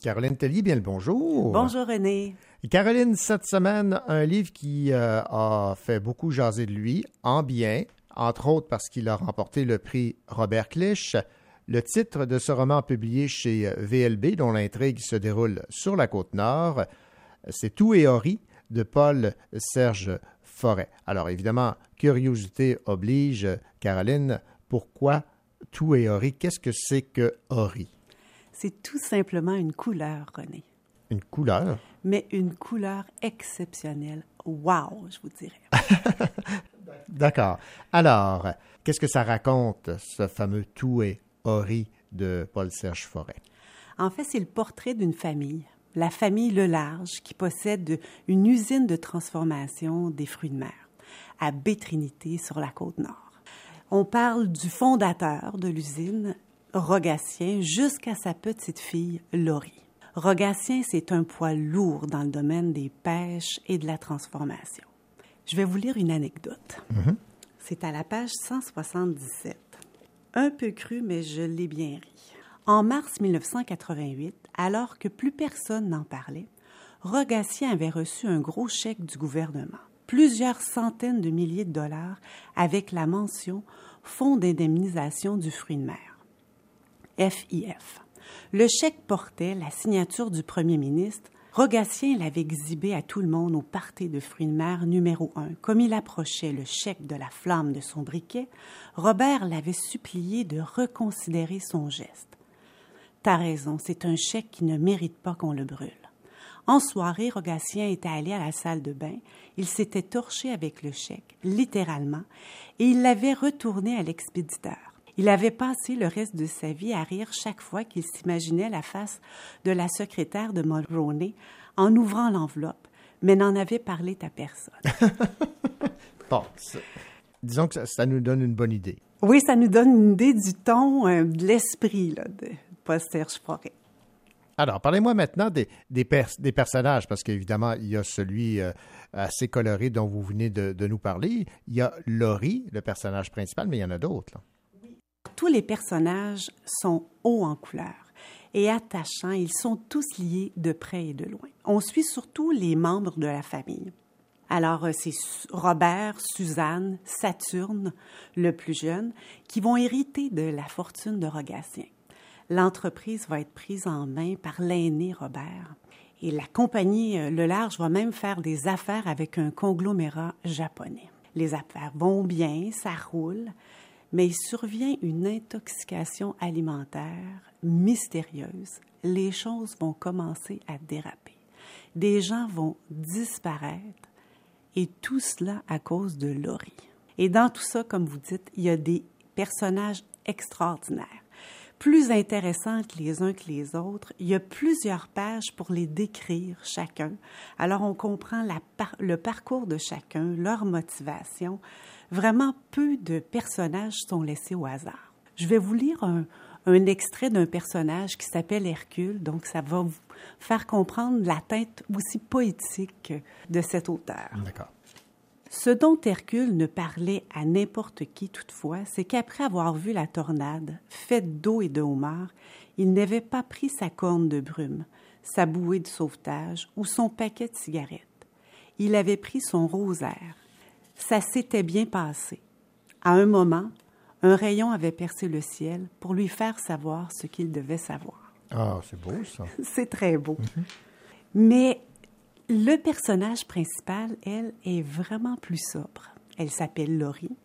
Caroline Tellier, bien le bonjour. Bonjour René. Caroline, cette semaine, un livre qui euh, a fait beaucoup jaser de lui, en bien, entre autres parce qu'il a remporté le prix Robert Clich. Le titre de ce roman publié chez VLB, dont l'intrigue se déroule sur la côte nord, c'est Tout et Ori de Paul Serge Forêt. Alors évidemment, curiosité oblige, Caroline, pourquoi Tout et Ori? Qu'est-ce que c'est que Ori? C'est tout simplement une couleur, René. Une couleur? Mais une couleur exceptionnelle. Wow, je vous dirais. D'accord. Alors, qu'est-ce que ça raconte, ce fameux Tout et Ori de Paul-Serge Forêt? En fait, c'est le portrait d'une famille, la famille Le Large, qui possède une usine de transformation des fruits de mer à Baie-Trinité, sur la côte nord. On parle du fondateur de l'usine, Rogatien, jusqu'à sa petite fille, Laurie. Rogatien, c'est un poids lourd dans le domaine des pêches et de la transformation. Je vais vous lire une anecdote. C'est à la page 177. Un peu cru, mais je l'ai bien ri. En mars 1988, alors que plus personne n'en parlait, Rogatien avait reçu un gros chèque du gouvernement, plusieurs centaines de milliers de dollars avec la mention Fonds d'indemnisation du fruit de mer. FIF. Le chèque portait la signature du premier ministre. Rogatien l'avait exhibé à tout le monde au party de fruits de mer numéro un. Comme il approchait le chèque de la flamme de son briquet, Robert l'avait supplié de reconsidérer son geste. T'as raison, c'est un chèque qui ne mérite pas qu'on le brûle. En soirée, Rogatien était allé à la salle de bain. Il s'était torché avec le chèque, littéralement, et il l'avait retourné à l'expéditeur. Il avait passé le reste de sa vie à rire chaque fois qu'il s'imaginait la face de la secrétaire de Mulroney en ouvrant l'enveloppe, mais n'en avait parlé à personne. Bon, disons que ça, ça nous donne une bonne idée. Oui, ça nous donne une idée du ton, euh, de l'esprit de Paul Serge Forêt. Alors, parlez-moi maintenant des, des, pers- des personnages, parce qu'évidemment, il y a celui euh, assez coloré dont vous venez de, de nous parler. Il y a Laurie, le personnage principal, mais il y en a d'autres. Tous les personnages sont hauts en couleur et attachants. Ils sont tous liés de près et de loin. On suit surtout les membres de la famille. Alors, euh, c'est Robert, Suzanne, Saturne, le plus jeune, qui vont hériter de la fortune de Rogatien. L'entreprise va être prise en main par l'aîné Robert. Et la compagnie euh, Le Large va même faire des affaires avec un conglomérat japonais. Les affaires vont bien, ça roule, mais il survient une intoxication alimentaire mystérieuse. Les choses vont commencer à déraper. Des gens vont disparaître et tout cela à cause de Laurie. Et dans tout ça, comme vous dites, il y a des personnages extraordinaires, plus intéressants que les uns que les autres. Il y a plusieurs pages pour les décrire chacun. Alors on comprend le parcours de chacun, leur motivation. Vraiment peu de personnages sont laissés au hasard. Je vais vous lire un, un extrait d'un personnage qui s'appelle Hercule, donc ça va vous faire comprendre la teinte aussi poétique de cet auteur. D'accord. Ce dont Hercule ne parlait à n'importe qui toutefois, c'est qu'après avoir vu la tornade, faite d'eau et de homards, il n'avait pas pris sa corne de brume, sa bouée de sauvetage ou son paquet de cigarettes. Il avait pris son rosaire. Ça s'était bien passé. À un moment, un rayon avait percé le ciel pour lui faire savoir ce qu'il devait savoir. Ah, c'est beau, ça. C'est très beau. Mais le personnage principal, elle, est vraiment plus sobre. Elle s'appelle Laurie.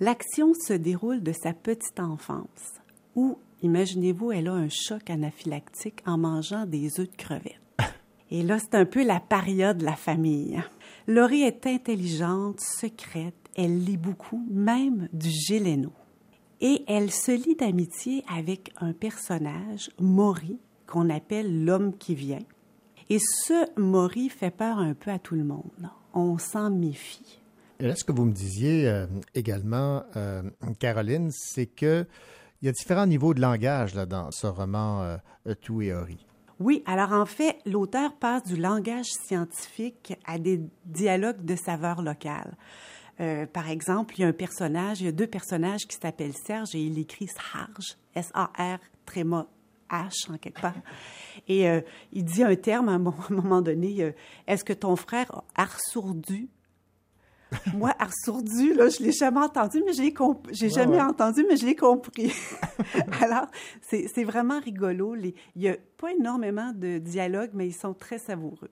L'action se déroule de sa petite enfance, où, imaginez-vous, elle a un choc anaphylactique en mangeant des œufs de crevettes. Et là, c'est un peu la paria de la famille. Laurie est intelligente, secrète, elle lit beaucoup, même du Géléno. Et elle se lie d'amitié avec un personnage, Maury, qu'on appelle l'homme qui vient. Et ce Maury fait peur un peu à tout le monde. On s'en méfie. Là, ce que vous me disiez euh, également, euh, Caroline, c'est que il y a différents niveaux de langage là, dans ce roman euh, Tout et Ori. Oui, alors en fait, l'auteur passe du langage scientifique à des dialogues de saveur locale. Euh, par exemple, il y a un personnage, il y a deux personnages qui s'appellent Serge et il écrit Sarge, S-A-R, tréma H en quelque part. Et euh, il dit un terme à un moment donné, euh, est-ce que ton frère a arsourdu? Moi, arsourdu, là, je l'ai jamais entendu, mais j'ai comp- j'ai Ouais, jamais ouais. entendu, mais je l'ai compris. Alors, c'est vraiment rigolo. Les- il n'y a pas énormément de dialogues, mais ils sont très savoureux.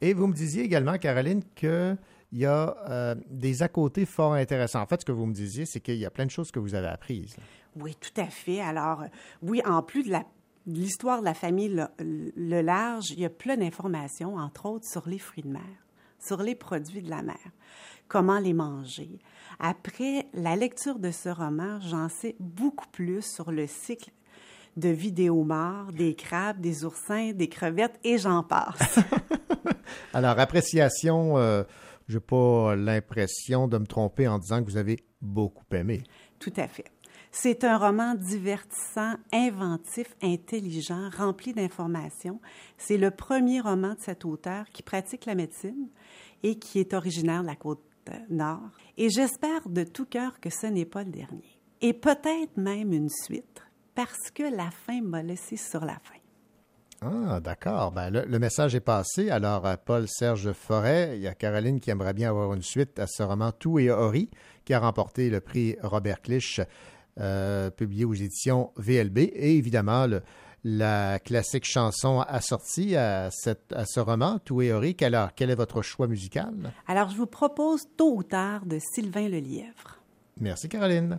Et vous me disiez également, Caroline, qu'il y a euh, des à côté fort intéressants. En fait, ce que vous me disiez, c'est qu'il y a plein de choses que vous avez apprises. Oui, tout à fait. Alors, oui, en plus de la- l'histoire de la famille Le, Le Large, il y a plein d'informations, entre autres sur les fruits de mer, sur les produits de la mer, comment les manger. Après la lecture de ce roman, j'en sais beaucoup plus sur le cycle de vie des homards, des crabes, des oursins, des crevettes et j'en passe. Alors, appréciation, euh, je n'ai pas l'impression de me tromper en disant que vous avez beaucoup aimé. Tout à fait. C'est un roman divertissant, inventif, intelligent, rempli d'informations. C'est le premier roman de cet auteur qui pratique la médecine et qui est originaire de la côte Nord et j'espère de tout cœur que ce n'est pas le dernier. Et peut-être même une suite parce que la fin m'a laissé sur la fin. Ah, d'accord. Ben, le, message est passé. Alors, à Paul-Serge Forêt, il y a Caroline qui aimerait bien avoir une suite à ce roman Tout et Ori, qui a remporté le prix Robert Clich, euh, publié aux éditions VLB. Et évidemment, le- la classique chanson assortie à, cette, à ce roman, Tout et Ori. Alors, quel est votre choix musical? Alors, je vous propose Tôt ou tard de Sylvain Lelièvre. Merci, Caroline.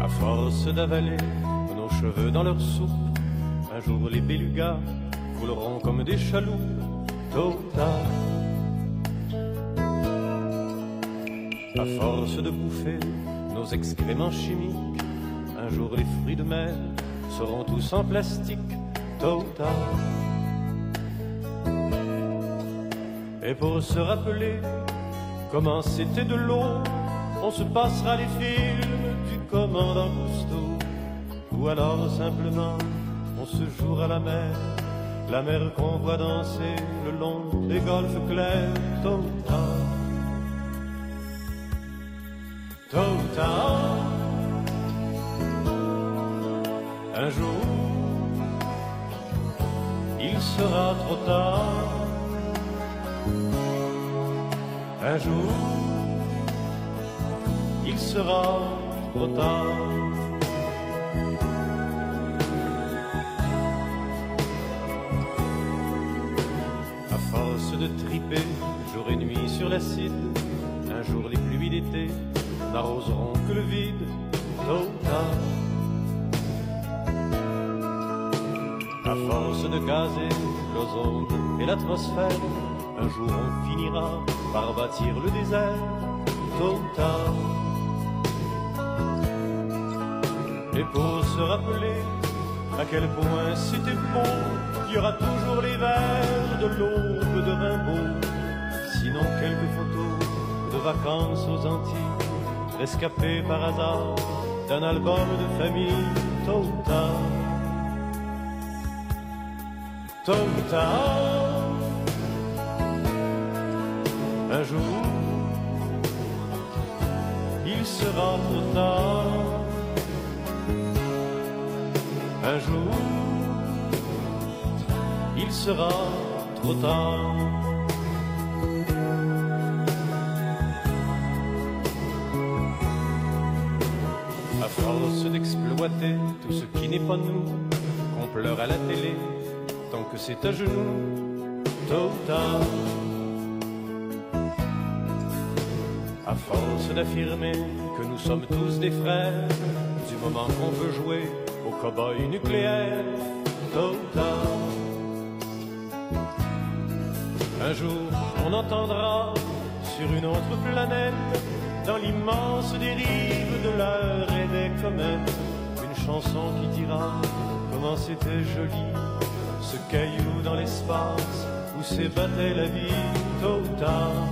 À force d'avaler cheveux dans leur soupe, un jour les belugas couleront comme des chaloupes, tôt ou tard. À force de bouffer nos excréments chimiques, un jour les fruits de mer seront tous en plastique, tôt tard. Et pour se rappeler comment c'était de l'eau, on se passera les films du commandant Cousteau. Ou alors simplement on se jouera la mer, la mer qu'on voit danser le long des golfes clairs, tôt ou tard. Tôt tard, un jour, il sera trop tard. Un jour, il sera trop tard. Jour et nuit sur l'acide, un jour les pluies d'été n'arroseront que le vide, tôt tard. À force de gazer l'ozone et l'atmosphère, un jour on finira par bâtir le désert, tôt tard. Et pour se rappeler à quel point c'était beau, il y aura vers de l'aube de Rimbaud. Sinon quelques photos de vacances aux Antilles, rescapées par hasard d'un album de famille, tôt ou un jour, il sera trop tard. Un jour, il sera trop tard. À force d'exploiter tout ce qui n'est pas nous, qu'on pleure à la télé, tant que c'est à genoux, tôt ou tard. À force d'affirmer que nous sommes tous des frères, du moment qu'on veut jouer au cow-boy nucléaire, tôt ou tard. Un jour, on entendra sur une autre planète, dans l'immense dérive de l'air et des comètes, une chanson qui dira comment c'était joli, ce caillou dans l'espace où s'ébattait la vie, tôt ou tard.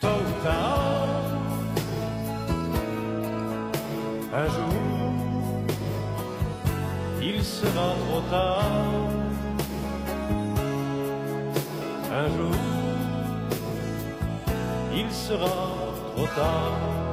Tôt un jour, il sera trop tard. Il sera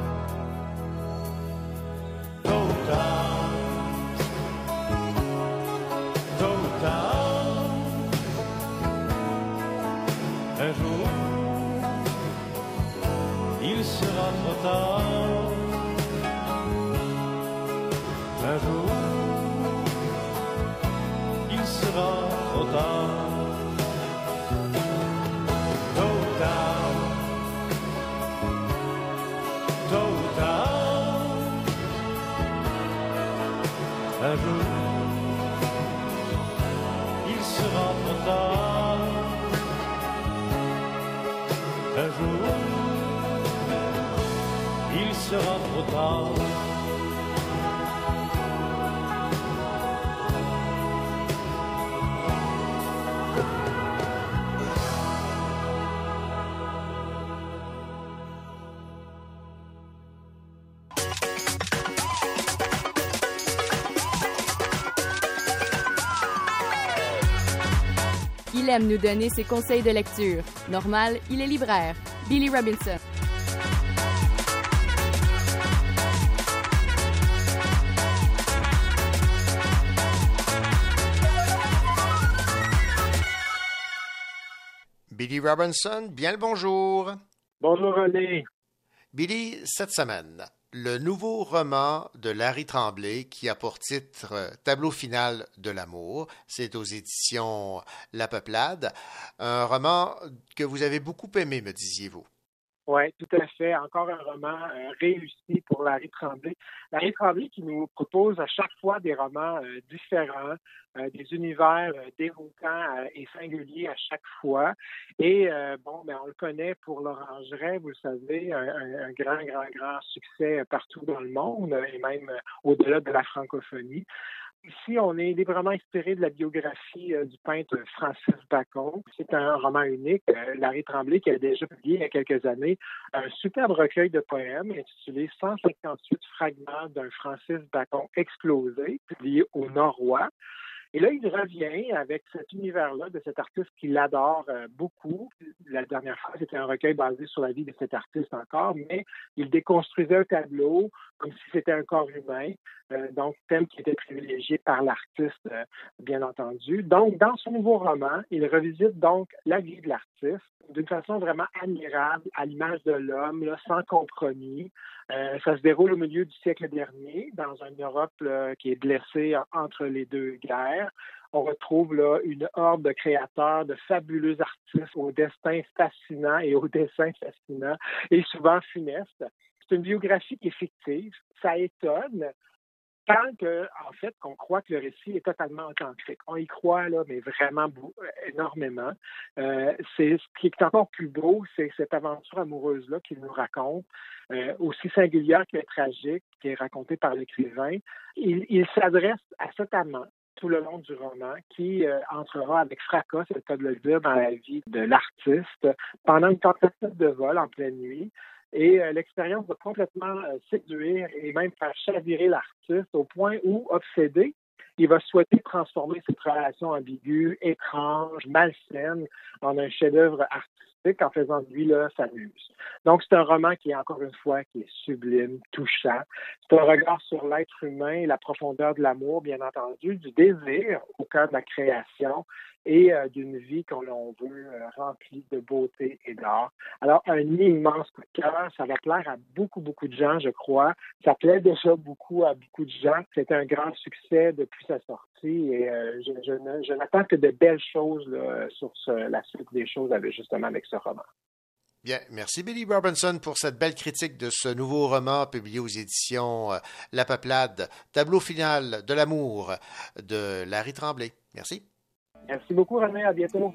aime nous donner ses conseils de lecture. Normal, il est libraire. Billy Robinson. Billy Robinson, bien le bonjour. Bonjour René. Billy, cette semaine, le nouveau roman de Larry Tremblay qui a pour titre euh, Tableau final de l'amour, c'est aux éditions La Peuplade, un roman que vous avez beaucoup aimé, me disiez-vous. Oui, tout à fait. Encore un roman euh, réussi pour Larry Tremblay. Larry Tremblay qui nous propose à chaque fois des romans euh, différents, euh, des univers déroutants et singuliers à chaque fois. Et bon, ben, on le connaît pour l'Orangerie, vous le savez, un, un, grand, grand, grand succès partout dans le monde et même au-delà de la francophonie. Ici, on est librement inspiré de la biographie euh, du peintre Francis Bacon. C'est un roman unique, euh, Larry Tremblay, qui a déjà publié il y a quelques années un superbe recueil de poèmes intitulé 158 fragments d'un Francis Bacon explosé, publié au Nord-Ouest. Et là, il revient avec cet univers-là de cet artiste qu'il adore euh, beaucoup. La dernière fois, c'était un recueil basé sur la vie de cet artiste encore, mais il déconstruisait un tableau comme si c'était un corps humain, euh, donc thème qui était privilégié par l'artiste, euh, bien entendu. Donc, dans son nouveau roman, il revisite donc la vie de l'artiste d'une façon vraiment admirable, à l'image de l'homme, sans compromis. Ça se déroule au milieu du siècle dernier, dans une Europe qui est blessée entre les deux guerres. On retrouve là, une horde de créateurs, de fabuleux artistes au destin fascinant et au dessin fascinant et souvent funeste. C'est une biographie qui est fictive. Ça étonne, tant que, en fait, qu'on croit que le récit est totalement authentique. On y croit, là, mais vraiment énormément. Euh, c'est ce qui est encore plus beau, c'est cette aventure amoureuse-là qu'il nous raconte, euh, aussi singulière que tragique, qui est racontée par l'écrivain. Il, il s'adresse à cet amant tout le long du roman qui euh, entrera avec fracas, c'est le de le dire, dans la vie de l'artiste pendant une tentative de vol en pleine nuit. Et euh, l'expérience va complètement euh, séduire et même faire chavirer l'artiste au point où, obsédé, il va souhaiter transformer cette relation ambiguë, étrange, malsaine en un chef-d'œuvre artistique en faisant de lui là, sa muse. Donc, c'est un roman qui est encore une fois qui est sublime, touchant. C'est un regard sur l'être humain, la profondeur de l'amour, bien entendu, du désir au cœur de la création et euh, d'une vie qu'on veut euh, remplie de beauté et d'art. Alors, un immense coup de cœur, ça va plaire à beaucoup, beaucoup de gens, je crois. Ça plaît déjà beaucoup à beaucoup de gens. C'est un grand succès depuis sa sortie et euh, je, je, n'attends que de belles choses sur la suite des choses avec, justement avec ce roman. Bien, merci Billy Robinson pour cette belle critique de ce nouveau roman publié aux éditions La Peuplade, Tableau final de l'amour de Larry Tremblay. Merci. Merci beaucoup, René. À bientôt.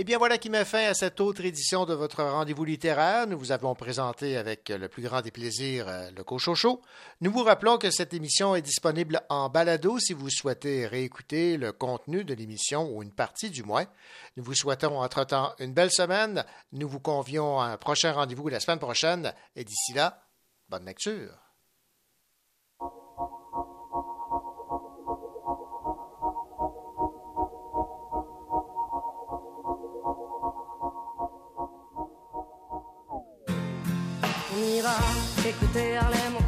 Eh bien, voilà qui met fin à cette autre édition de votre rendez-vous littéraire. Nous vous avons présenté avec le plus grand des plaisirs euh, le Cochocho. Nous vous rappelons que cette émission est disponible en balado si vous souhaitez réécouter le contenu de l'émission ou une partie du moins. Nous vous souhaitons entre-temps une belle semaine. Nous vous convions à un prochain rendez-vous la semaine prochaine et d'ici là, bonne lecture. J'écouter Harlem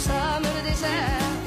ça désert.